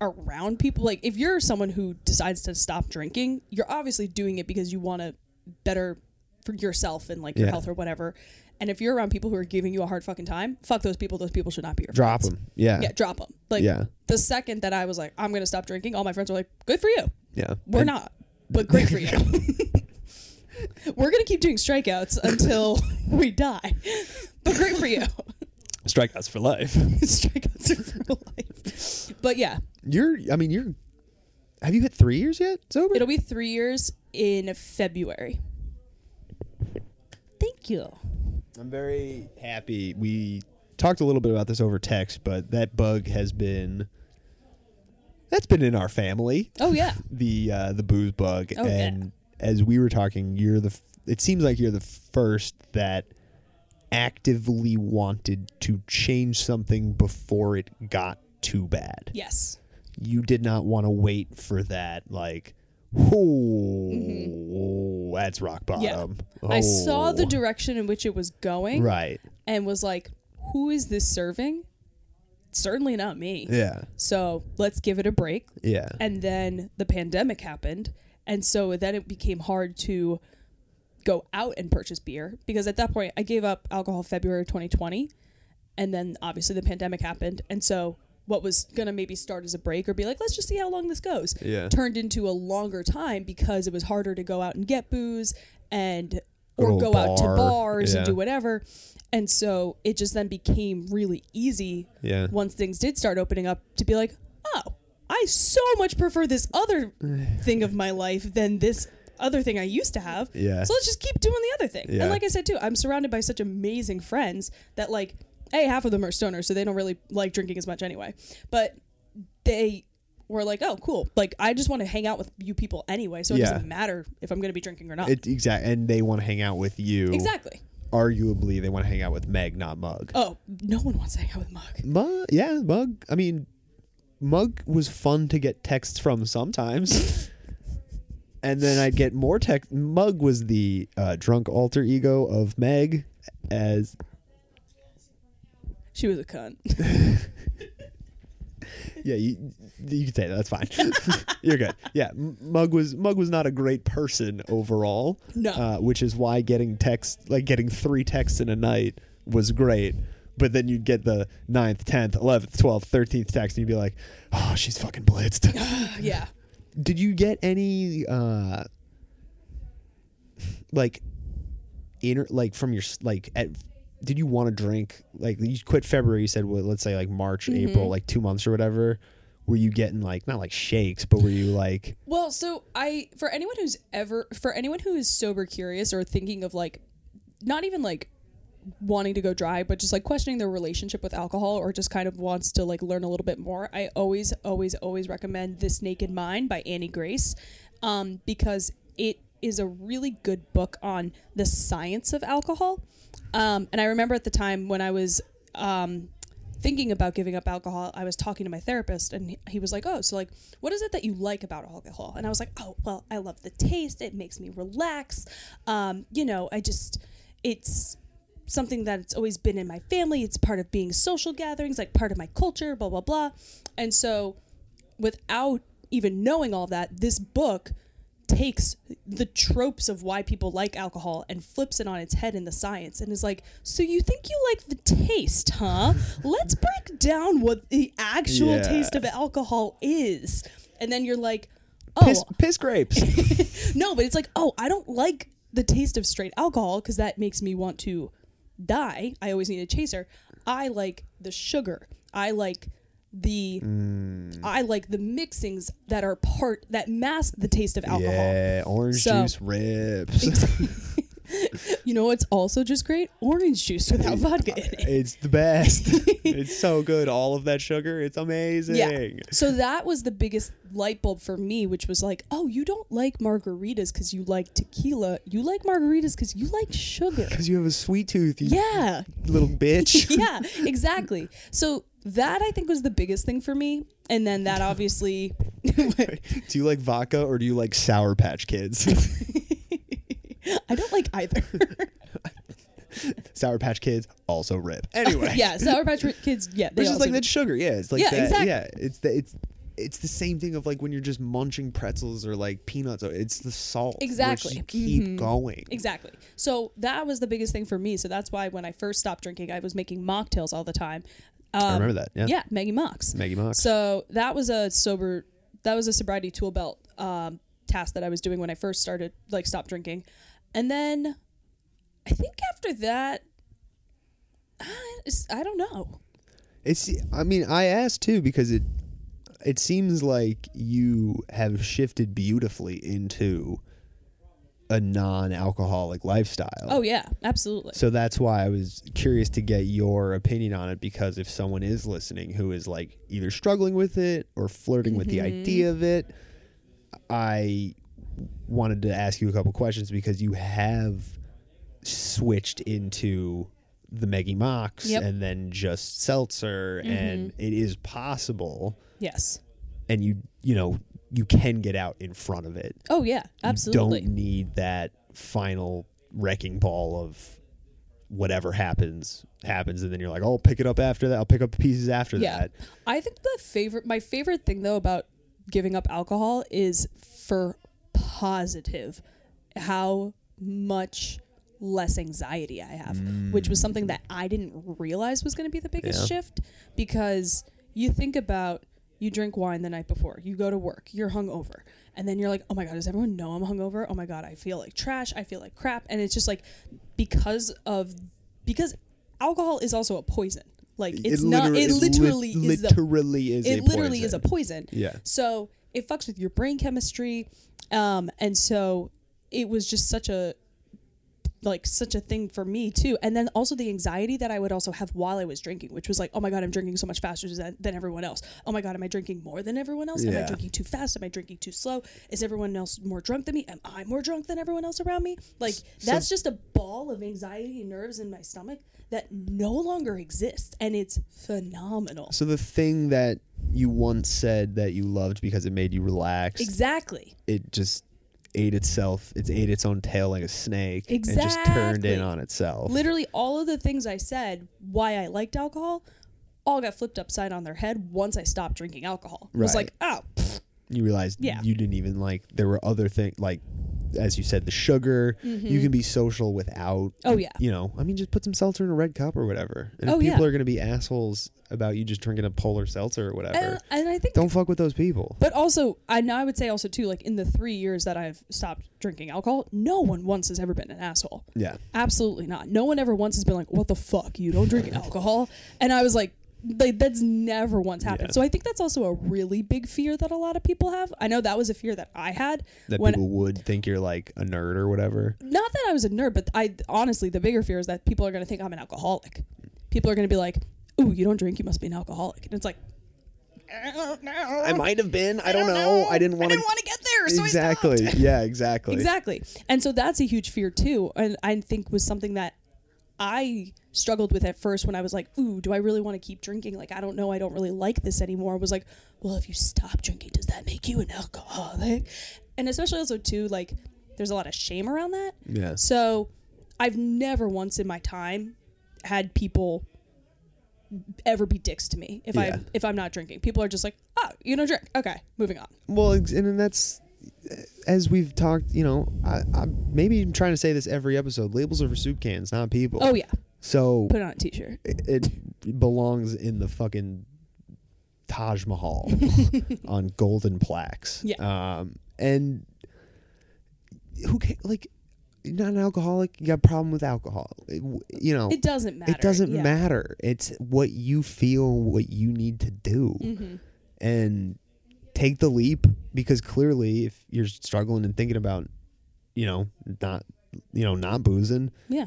around people like if you're someone who decides to stop drinking you're obviously doing it because you want to better for yourself and like your Yeah. health or whatever and if you're around people who are giving you a hard fucking time fuck those people those people should not be your Drop friends. them. Yeah. Yeah, drop them. Like Yeah. the second that I was like, I'm gonna stop drinking, all my friends were like, "Good for you." Yeah. We're And- not, but great for you. [LAUGHS] we're gonna keep doing strikeouts until [LAUGHS] we die, but great for you. strikeouts for life. [LAUGHS] strikeouts are for life. But yeah, You're. I mean, you're. Have you hit three years yet sober? it'll be three years in February. Thank you. I'm very happy. We talked a little bit about this over text, but that bug has been that's been in our family. Oh yeah. [LAUGHS] The uh, the booze bug, Oh, yeah. and as we were talking, you're the. f- It seems like you're the first that actively wanted to change something before it got too bad. Yes. You did not want to wait for that, like, oh, that's rock Mm-hmm. Yeah. bottom. I saw the Oh. direction in which it was going right. and was like, who is this serving? Certainly not me. Yeah, So let's give it a break. yeah, And then the pandemic happened. And so then it became hard to go out and purchase beer because at that point I gave up alcohol February 2020. And then obviously the pandemic happened. And so what was going to maybe start as a break or be like, let's just see how long this goes, Yeah. turned into a longer time because it was harder to go out and get booze and or go out to bars Yeah. and do whatever. And so it just then became really easy yeah. once things did start opening up to be like, oh, I so much prefer this other [SIGHS] thing of my life than this other thing I used to have. Yeah. So let's just keep doing the other thing. Yeah. And like I said too, I'm surrounded by such amazing friends that like, hey, half of them are stoners, so they don't really like drinking as much anyway. But they were like, oh, cool. Like I just want to hang out with you people anyway, so it Yeah. doesn't matter if I'm going to be drinking or not. It exact, and they want to hang out with you. exactly. Arguably, they want to hang out with Meg, not Mug. Oh, no one wants to hang out with Mug. Mug, yeah, Mug. I mean, Mug was fun to get texts from sometimes. [LAUGHS] and then I'd get more text. Mug was the uh, drunk alter ego of Meg, as She was a cunt. [LAUGHS] yeah, you you can say that. That's fine. [LAUGHS] You're good. Yeah, Mug was Mug was not a great person overall. No. uh, which is why getting text like getting three texts in a night was great. But then you'd get the ninth, tenth, eleventh, twelfth, thirteenth text, and you'd be like, "Oh, she's fucking blitzed." [LAUGHS] [SIGHS] yeah. Did you get any uh like inner like from your like at did you want to drink like you quit February you said well, let's say like March Mm-hmm. April like 2 months or whatever were you getting like not like shakes but were you like Well, so I for anyone who's ever for anyone who is sober curious or thinking of like not even like wanting to go dry, but just like questioning their relationship with alcohol or just kind of wants to like learn a little bit more, I always, always, always recommend This Naked Mind by Annie Grace um, because it is a really good book on the science of alcohol. Um, and I remember at the time when I was um, thinking about giving up alcohol, I was talking to my therapist, and he- was like, "Oh, so like, what is it that you like about alcohol?" And I was like, "Oh, well, I love the taste. It makes me relax. Um, you know, I just, it's something that it's always been in my family. It's part of being social gatherings, like part of my culture. Blah blah blah." And so, without even knowing all that, this book takes the tropes of why people like alcohol and flips it on its head in the science and is like, so you think you like the taste, huh? Let's break down what the actual Yeah. taste of alcohol is. And then you're like, oh, piss, piss grapes [LAUGHS] no, but it's like, oh, I don't like the taste of straight alcohol because that makes me want to die. I always need a chaser. I like the sugar. I like the Mm. I like the mixings that are part that mask the taste of alcohol. yeah orange So- juice rips [LAUGHS] [LAUGHS] You know what's also just great? Orange juice without vodka [LAUGHS] in it. it's the best it's so good all of that sugar it's amazing Yeah. So that was the biggest light bulb for me, which was like, oh, you don't like margaritas because you like tequila. You like margaritas because you like sugar. because you have a sweet tooth you Yeah. little bitch yeah, exactly. So that I think was the biggest thing for me. And then that obviously [LAUGHS] do you like vodka or do you like sour patch kids [LAUGHS] I don't like either. [LAUGHS] sour patch kids also rip anyway yeah, Sour Patch Kids, yeah, they It's just like that sugar. Yeah, it's like Yeah, that. exactly. Yeah, it's the it's it's the same thing of like when you're just munching pretzels or like peanuts. It's the salt. Exactly. you keep Mhm. going. Exactly. So that was the biggest thing for me. So that's why when I first stopped drinking, I was making mocktails all the time. Um, I remember that. Yeah. Yeah, Maggie Mocks. Maggie Mox. So that was a sober, that was a sobriety tool belt um, task that I was doing when I first started, like, stop drinking. And then I think after that, I, I don't know. It's. I mean, I asked too because it it seems like you have shifted beautifully into a non-alcoholic lifestyle. Oh yeah, absolutely. So that's why I was curious to get your opinion on it because if someone is listening who is like either struggling with it or flirting with the Mm-hmm. idea of it, I wanted to ask you a couple questions because you have switched into the Meggie Mox Yep. and then just seltzer and Mm-hmm. it is possible yes. and you you know you can get out in front of it Oh yeah, absolutely. you don't need that final wrecking ball of whatever happens happens and then you're like oh, i'll pick it up after that i'll pick up the pieces after Yeah. that I think the favorite, my favorite thing though about giving up alcohol is for positive how much less anxiety I have, which was something that mm. I didn't realize was going to be the biggest Yeah. shift because you think about you drink wine the night before, you go to work, you're hungover, and then you're like, oh my god, does everyone know I'm hungover? Oh my god, I feel like trash, I feel like crap, and it's just like because of because alcohol is also a poison. Like it's not. It literally lit- is literally is it a literally is a poison. poison. Yeah. So it fucks with your brain chemistry, um, and so it was just such a like such a thing for me too. And then also the anxiety that I would also have while I was drinking, which was like, oh my god, I'm drinking so much faster than, than everyone else. Oh my god, am I drinking more than everyone else? Am I drinking too fast? Am I drinking too slow? Is everyone else more drunk than me? Am I more drunk than everyone else around me? Like that's just a ball of anxiety and nerves in my stomach that no longer exists, and it's phenomenal. so the thing that you once said that you loved because it made you relax Exactly. it just ate itself it's ate its own tail like a snake and just turned in on itself Literally, all of the things I said why I liked alcohol all got flipped upside on their head once I stopped drinking alcohol. It was like, oh, pfft, you realized Yeah. you didn't even like there were other things like as you said the sugar you mm-hmm. can be social without oh yeah. you know i mean just put some seltzer in a red cup or whatever and if Oh, people yeah. are going to be assholes about you just drinking a polar seltzer or whatever And, and I think, don't fuck with those people but also, I now I would say also too, like in the three years that I've stopped drinking alcohol, no one once has ever been an asshole. yeah Absolutely not. No one ever once has been like, "What the fuck? You don't drink [LAUGHS] alcohol?" And I was like, like that's never once happened. Yeah. So I think that's also a really big fear that a lot of people have. I know that was a fear that I had that when people would think you're like a nerd or whatever not that I was a nerd, but I honestly the bigger fear is that people are going to think I'm an alcoholic. People are going to be like, "Ooh, you don't drink, you must be an alcoholic." And it's like, I don't know. i might have been i don't know i didn't want I to didn't want to get there, so exactly yeah exactly Exactly. And so that's a huge fear too, and I think was something that I struggled with at first when I was like, "Ooh, do I really want to keep drinking? Like, I don't know, I don't really like this anymore." I was like, "Well, if you stop drinking, does that make you an alcoholic?" And especially also too, like, there's a lot of shame around that. yeah So I've never once in my time had people ever be dicks to me if Yeah. I if I'm not drinking. People are just like, "Oh, you don't drink. Okay, moving on." well and then that's eh, as we've talked you know I, i'm maybe even trying to say this every episode labels are for soup cans not people Oh yeah, so put on a t-shirt. it, it belongs in the fucking Taj Mahal [LAUGHS] on golden plaques. Yeah. Um, and who ca like you're not an alcoholic, you got a problem with alcohol. It- you know, It doesn't matter. it doesn't yeah. matter. It's what you feel, what you need to do, Mm-hmm. and take the leap. Because clearly, if you're struggling and thinking about, you know, not, you know, not boozing, Yeah.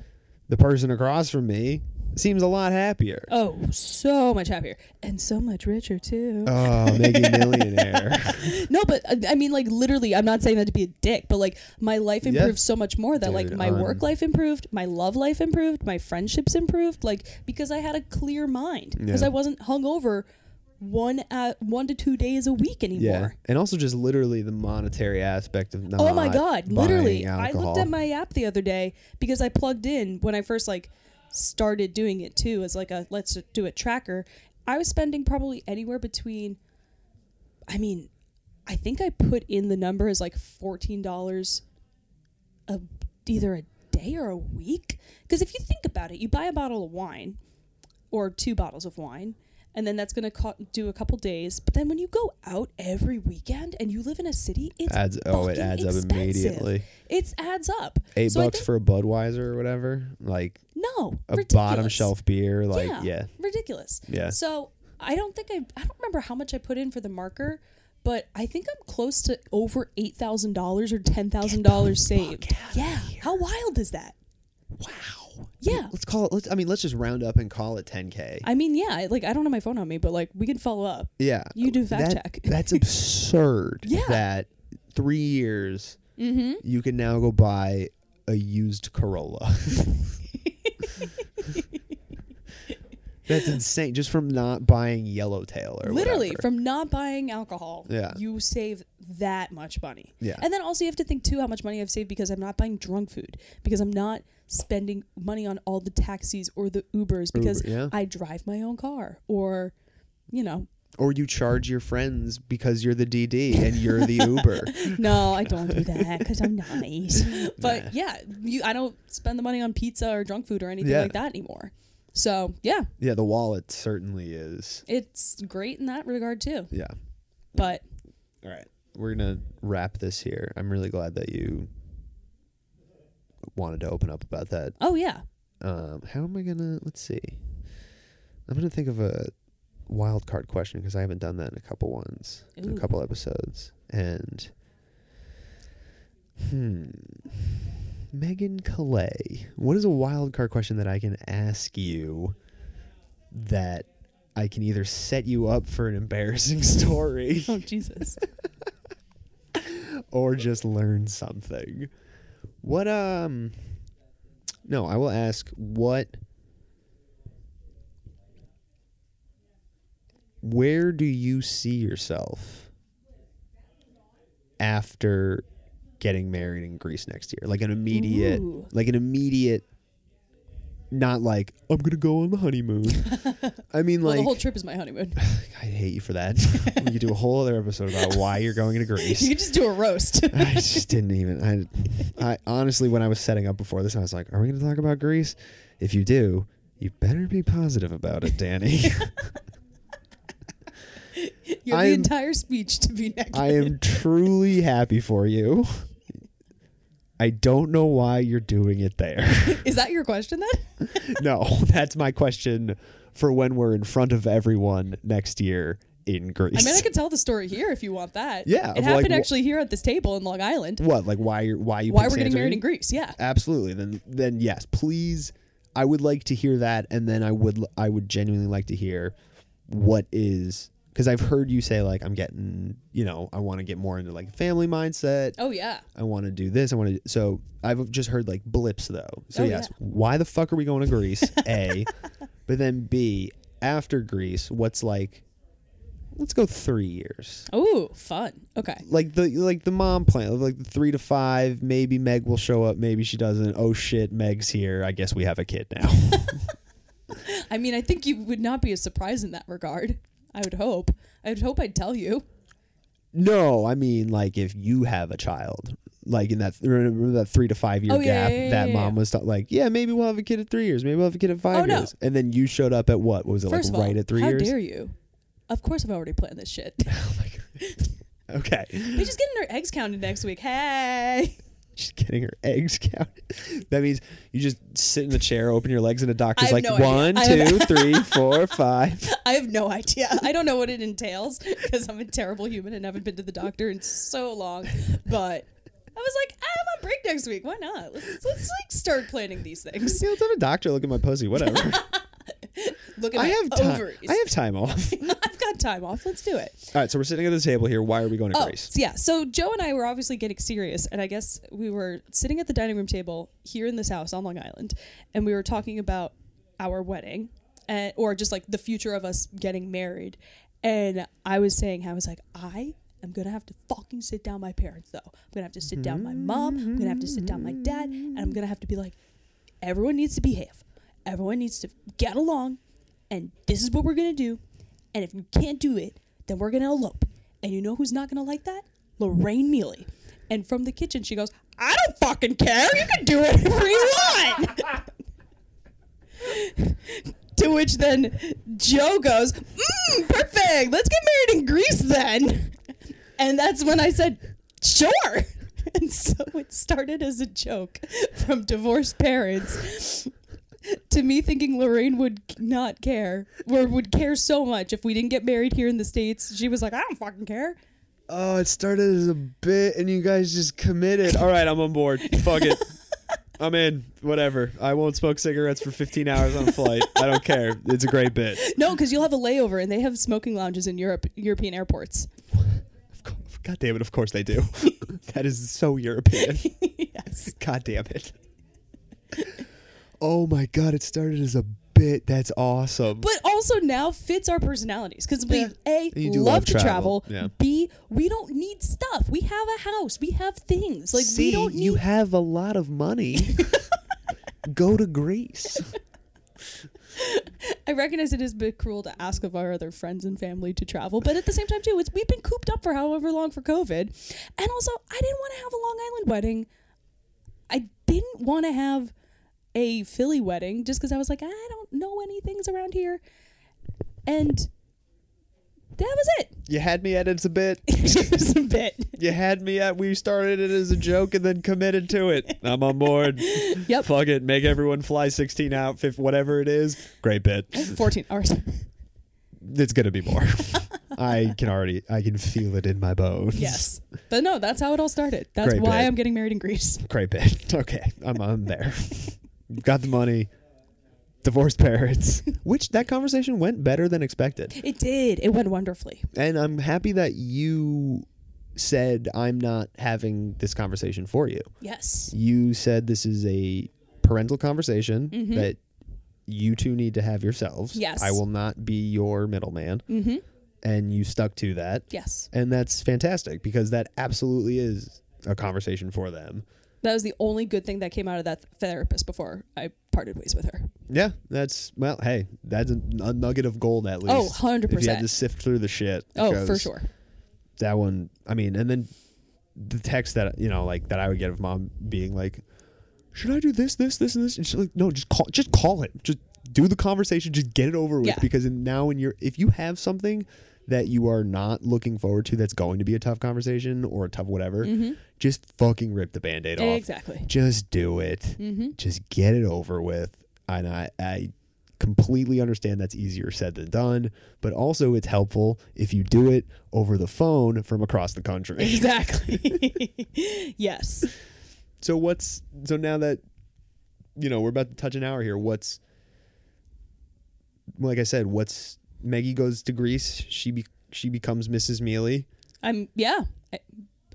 The person across from me seems a lot happier. Oh, so much happier and so much richer too. Oh, making millionaire. [LAUGHS] no, but uh, I mean, like literally, I'm not saying that to be a dick, but like my life improved so much more that like my um, work life improved, my love life improved, my friendships improved, like because I had a clear mind because Yeah. I wasn't hungover one uh, one to two days a week anymore. yeah, and also just literally the monetary aspect of not. Oh my god, literally. buying I looked at my app the other day because I plugged in when I first like started doing it too as like a let's do a tracker. I was spending probably anywhere between I mean, I think I put in the number as like $14 a either a day or a week because if you think about it, you buy a bottle of wine or two bottles of wine and then that's going to co- do a couple days. But then when you go out every weekend and you live in a city, it's adds. Oh, it adds up immediately. It adds up. Eight So bucks for a Budweiser or whatever, like no a ridiculous. bottom shelf beer. Like yeah, ridiculous. Yeah. So I don't think I I don't remember how much I put in for the marker, but I think I'm close to over eight thousand dollars or ten thousand dollars saved. Yeah, how wild is that? Wow. Yeah. Let's call it. Let's. I mean, let's just round up and call it 10k. I mean, yeah, like I don't have my phone on me, but like we can follow up. yeah. You do fact That- check. That's [LAUGHS] absurd. Yeah. That three years Mm-hmm. you can now go buy a used Corolla. [LAUGHS] That's insane. Just from not buying Yellowtail or Literally, whatever. from not buying alcohol, Yeah. you save that much money. Yeah. And then also you have to think too how much money I've saved because I'm not buying drunk food because I'm not spending money on all the taxis or the Ubers because Uber, yeah. I drive my own car or you know. or you charge your friends because you're the DD and you're the Uber. [LAUGHS] No, I don't do that because I'm nice. [LAUGHS] But Nah. yeah, you I don't spend the money on pizza or drunk food or anything Yeah. like that anymore. So yeah, Yeah, the wallet certainly is. it's great in that regard too. Yeah. But All right. We're going to wrap this here. I'm really glad that you wanted to open up about that. oh yeah, Um, how am I going to, let's see. I'm going to think of a wild card question because I haven't done that in a couple ones, in a couple episodes. And, hmm. Megan Killea, what is a wild card question that I can ask you that I can either set you up for an embarrassing [LAUGHS] story oh Jesus. [LAUGHS] or just learn something. What um No, I will ask what Where do you see yourself after getting married in Greece next year? Like an immediate Ooh. like an immediate not like I'm going to go on the honeymoon. I mean [LAUGHS] well, like the whole trip is my honeymoon. [LAUGHS] I hate you for that. [LAUGHS] we could do a whole other episode about why you're going to Greece. you could just do a roast. I just didn't even. I, I honestly, when I was setting up before this, I was like, "Are we going to talk about Greece? If you do, you better be positive about it, Danny." You're I'm- the entire speech to be negative. I am truly happy for you. I don't know why you're doing it there. [LAUGHS] Is that your question then? [LAUGHS] no, that's my question for when we're in front of everyone next year in Greece. I mean, I could tell the story here if you want that. Yeah, it happened like, actually here at this table in Long Island. what, like why you're why you Why we're getting married in Greece? Yeah. absolutely then then yes please i would like to hear that and then i would i would genuinely like to hear what is because i've heard you say like i'm getting you know i want to get more into like family mindset Oh yeah. i want to do this i want to so i've just heard like blips though so Oh, yes yeah. why the fuck are we going to greece [LAUGHS] a but then b after greece what's like let's go three years Oh, fun. Okay. like the like the mom plan like the three to five maybe meg will show up maybe she doesn't oh shit meg's here i guess we have a kid now [LAUGHS] I mean, I think you would not be a surprise in that regard. I would hope. I would hope I'd tell you. no i mean like if you have a child like in that remember that three to five year Oh, yeah, gap yeah, yeah, that mom was like yeah maybe we'll have a kid at three years maybe we'll have a kid at five Oh, no. years and then you showed up at what, what was it First like of all, right at three how years How dare you? Of course, I've already planned this shit. [LAUGHS] oh my god [LAUGHS] okay We're just getting our eggs counted next week. Hey. [LAUGHS] she's getting her eggs [LAUGHS] counted that means you just sit in the chair open your legs and a doctor's like no one two [LAUGHS] three four five I have no idea. I don't know what it entails because I'm a terrible human and haven't been to the doctor in so long. But I was like, ah, I'm on break next week. Why not? Let's, let's like start planning these things. Yeah, let's have a doctor look at my pussy. Whatever. Look at I have time. I have time off. [LAUGHS] I've got time off. Let's do it. All right, so we're sitting at the table here. Why are we going to Oh, Greece? yeah. So Joe and I were obviously getting serious, and I guess we were sitting at the dining room table here in this house on Long Island, and we were talking about our wedding, and, or just like the future of us getting married. And I was saying, I was like, I am gonna have to fucking sit down my parents though. I'm gonna have to sit down my mom. I'm gonna have to sit down my dad, and I'm gonna have to be like, everyone needs to behave. Everyone needs to get along, and this is what we're gonna do. And if you can't do it, then we're gonna elope. And you know who's not gonna like that? Lorraine Mealy. And from the kitchen, she goes, "I don't fucking care. You can do whatever you want." [LAUGHS] to which then Joe goes, mm, "Perfect. Let's get married in Greece then." And that's when I said, "Sure." [LAUGHS] And so it started as a joke from divorced parents to me thinking Lorraine would not care or would care so much if we didn't get married here in the States. She was like, I don't fucking care. Oh, it started as a bit, and you guys just committed. All right, I'm on board. Fuck it. [LAUGHS] I'm in. Whatever. I won't smoke cigarettes for 15 hours on a flight. I don't care. It's a great bit. No, because you'll have a layover, and they have smoking lounges in Europe, European airports. God damn it. Of course they do. [LAUGHS] that is so European. [LAUGHS] yes. God damn it. Oh my God. It started as a bit. That's awesome. But also now fits our personalities because we Yeah. a You do love, love to travel, travel. yeah. B we don't need stuff. We have a house. We have things like See, we don't need. you have a lot of money. [LAUGHS] Go to Greece. [LAUGHS] I recognize it is a bit cruel to ask of our other friends and family to travel, but at the same time too, it's we've been cooped up for however long for COVID, and also I didn't want to have a Long Island wedding. I didn't want to have a Philly wedding just because I was like I don't know any things around here, and that was it. You had me at it's a bit. [LAUGHS] Just a bit. You had me at we started it as a joke and then committed to it. I'm on board. [LAUGHS] Yep. Fuck it. Make everyone fly 16 out, fifth, whatever it is. Great bit. 14 hours. It's gonna be more. [LAUGHS] I can already, I can feel it in my bones. Yes. But no, that's how it all started. That's Great why bit. I'm getting married in Greece. Great bit. Okay, I'm I'm there. Got the money. Divorced parents. [LAUGHS] Which that conversation went better than expected. It did. It went wonderfully. And I'm happy that you said I'm not having this conversation for you. Yes. You said this is a parental conversation Mhm. that you two need to have yourselves. Yes. I will not be your middleman. Mm-hmm. And you stuck to that. Yes. And that's fantastic because that absolutely is a conversation for them. That was the only good thing that came out of that therapist before I parted ways with her. Yeah, that's well. Hey, that's a, a nugget of gold at oh, least. Oh, 100%. If you had to sift through the shit. Oh, for sure. That one. I mean, and then the text that you know, like that I would get of mom being like, "Should I do this, this, this, and this?" And she's like, "No, just call, just call it. Just do the conversation. Just get it over with." Yeah. Because now, when you're, if you have something that you are not looking forward to, that's going to be a tough conversation or a tough whatever, Mm-hmm. just fucking rip the band-aid off. Exactly. Just do it Mm-hmm. just get it over with. And I, I completely understand that's easier said than done, but also it's helpful if you do it over the phone from across the country. [LAUGHS] Exactly. [LAUGHS] yes. so what's so now that you know we're about to touch an hour here, what's like I said, what's Maggie goes to Greece, she be, she becomes Mrs. Mealy. I'm, yeah. I,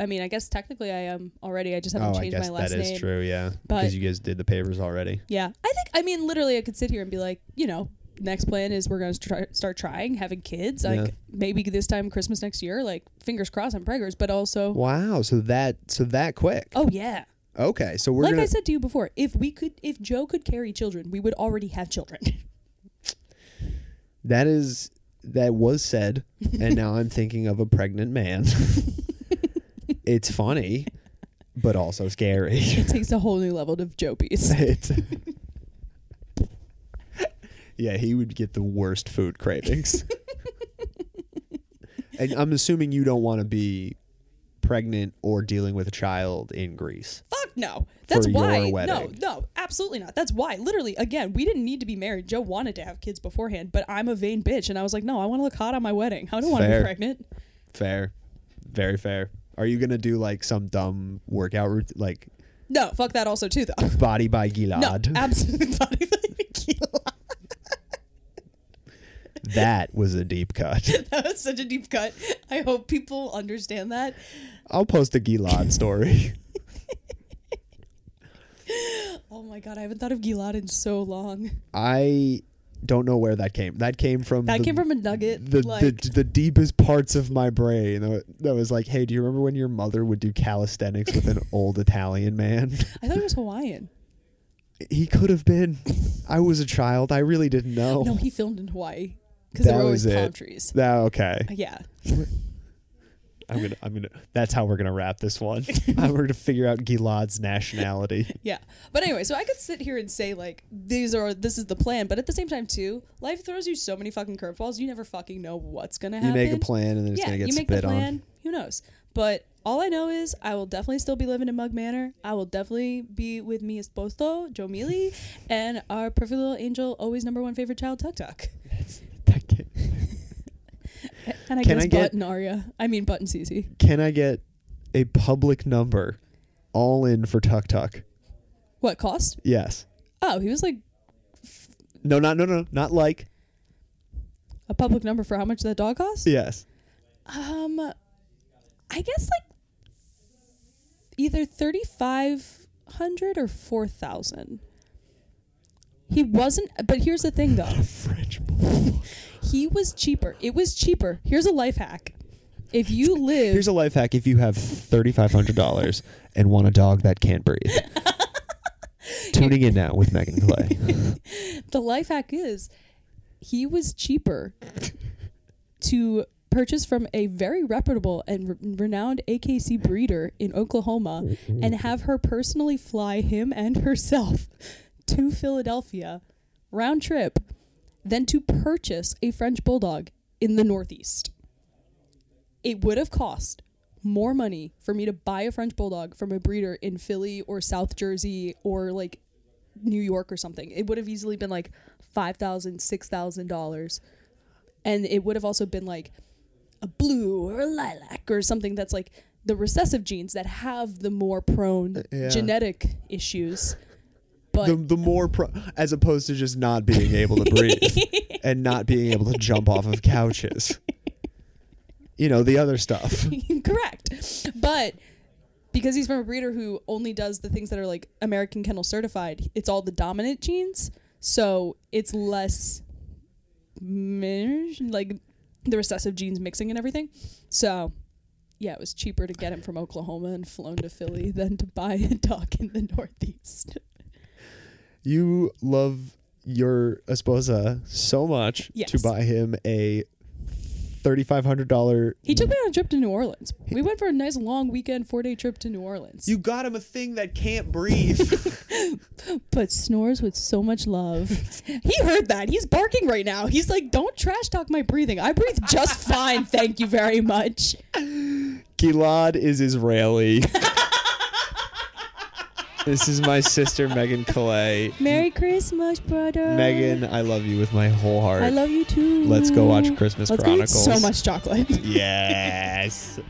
I mean, I guess technically I am already. I just haven't oh, I changed guess my last that is name. true, yeah. Because you guys did the papers already. Yeah. I think, I mean, literally, I could sit here and be like, you know, next plan is we're going to try, start trying having kids. Like, Yeah. maybe this time Christmas next year. Like, fingers crossed I'm preggers, but also, Wow, so that so that quick. oh, yeah. Okay, so we're like gonna I said to you before, if we could, if Joe could carry children, we would already have children. [LAUGHS] That is that was said, and now I'm thinking of a pregnant man. [LAUGHS] it's funny, but also scary. [LAUGHS] it takes a whole new level of Jopies. [LAUGHS] It's yeah, he would get the worst food cravings. and I'm assuming you don't want to be pregnant or dealing with a child in Greece. Fuck no. That's why. No, no, absolutely not. That's why. Literally, again, we didn't need to be married. Joe wanted to have kids beforehand, but I'm a vain bitch, and I was like, no, I want to look hot on my wedding. I don't want to be pregnant. Fair, Very fair. Are you gonna do like some dumb workout routine, like No, fuck that also too, though. body by Gilad. No, Gilad? absolutely [LAUGHS] body tequila. That was a deep cut. [LAUGHS] That was such a deep cut. I hope people understand that. I'll post a Gilad story. [LAUGHS] Oh my god, I haven't thought of Gilad in so long. I don't know where that came. That came from That the, came from a nugget. the, like, the the deepest parts of my brain. That that was like, hey, do you remember when your mother would do calisthenics with an [LAUGHS] old Italian man? I thought it was Hawaiian. He could have been. I was a child. I really didn't know. No, he filmed in Hawaii because there were always palm it. trees. That okay. Yeah. [LAUGHS] I'm gonna. I'm gonna. That's how we're gonna wrap this one. [LAUGHS] we're gonna figure out Gilad's nationality. [LAUGHS] Yeah. But anyway, so I could sit here and say like these are this is the plan, but at the same time too, life throws you so many fucking curveballs. You never fucking know what's gonna happen. You make a plan and then it's yeah, gonna get you make the plan. on. Who knows? But all I know is I will definitely still be living in Mug Manor. I will definitely be with mi esposo, Joe Mealy, and our perfect little angel, always number one favorite child, Tuk Tuk. And I Can guess I get- Button Aria. I mean Button Cece. Can I get a public number all in for Tuck Tuck? What cost? Yes. Oh, he was like No, not no no, not like. a public number for how much that dog cost? Yes. Um, I guess like either thirty five hundred or four thousand. He wasn't, but here's the thing though. [LAUGHS] French bulldog. He was cheaper. It was cheaper. Here's a life hack. If you live Here's a life hack: if you have thirty five hundred dollars and want a dog that can't breathe. [LAUGHS] Tuning in now with Megan Clay. [LAUGHS] the life hack is he was cheaper to purchase from a very reputable and re- renowned AKC breeder in Oklahoma and have her personally fly him and herself [LAUGHS] to Philadelphia round trip than to purchase a French bulldog in the Northeast. It would have cost more money for me to buy a French bulldog from a breeder in Philly or South Jersey or like New York or something. It would have easily been like five thousand, six thousand dollars, and it would have also been like a blue or a lilac or something that's like the recessive genes that have the more prone uh, Yeah. genetic issues. But the the more pro- as opposed to just not being able to breathe [LAUGHS] and not being able to jump off of couches. You know the other stuff. [LAUGHS] correct, but because he's from a breeder who only does the things that are like American Kennel certified, it's all the dominant genes, so it's less like the recessive genes mixing and everything. So, yeah, it was cheaper to get him from Oklahoma and flown to Philly than to buy a dog in the Northeast. [LAUGHS] You love your esposa so much to buy him a thirty five hundred dollar. He took me on a trip to New Orleans. We went for a nice long weekend, four day trip to New Orleans. You got him a thing that can't breathe. [LAUGHS] but snores with so much love. he heard that. He's barking right now. He's like, "Don't trash talk my breathing. I breathe just fine. Thank you very much." Gilad is Israeli. [LAUGHS] this is my sister Megan Killea. Merry Christmas, brother. Megan, I love you with my whole heart. I love you too. Let's go watch Christmas Let's go eat Chronicles. so much chocolate. Yes.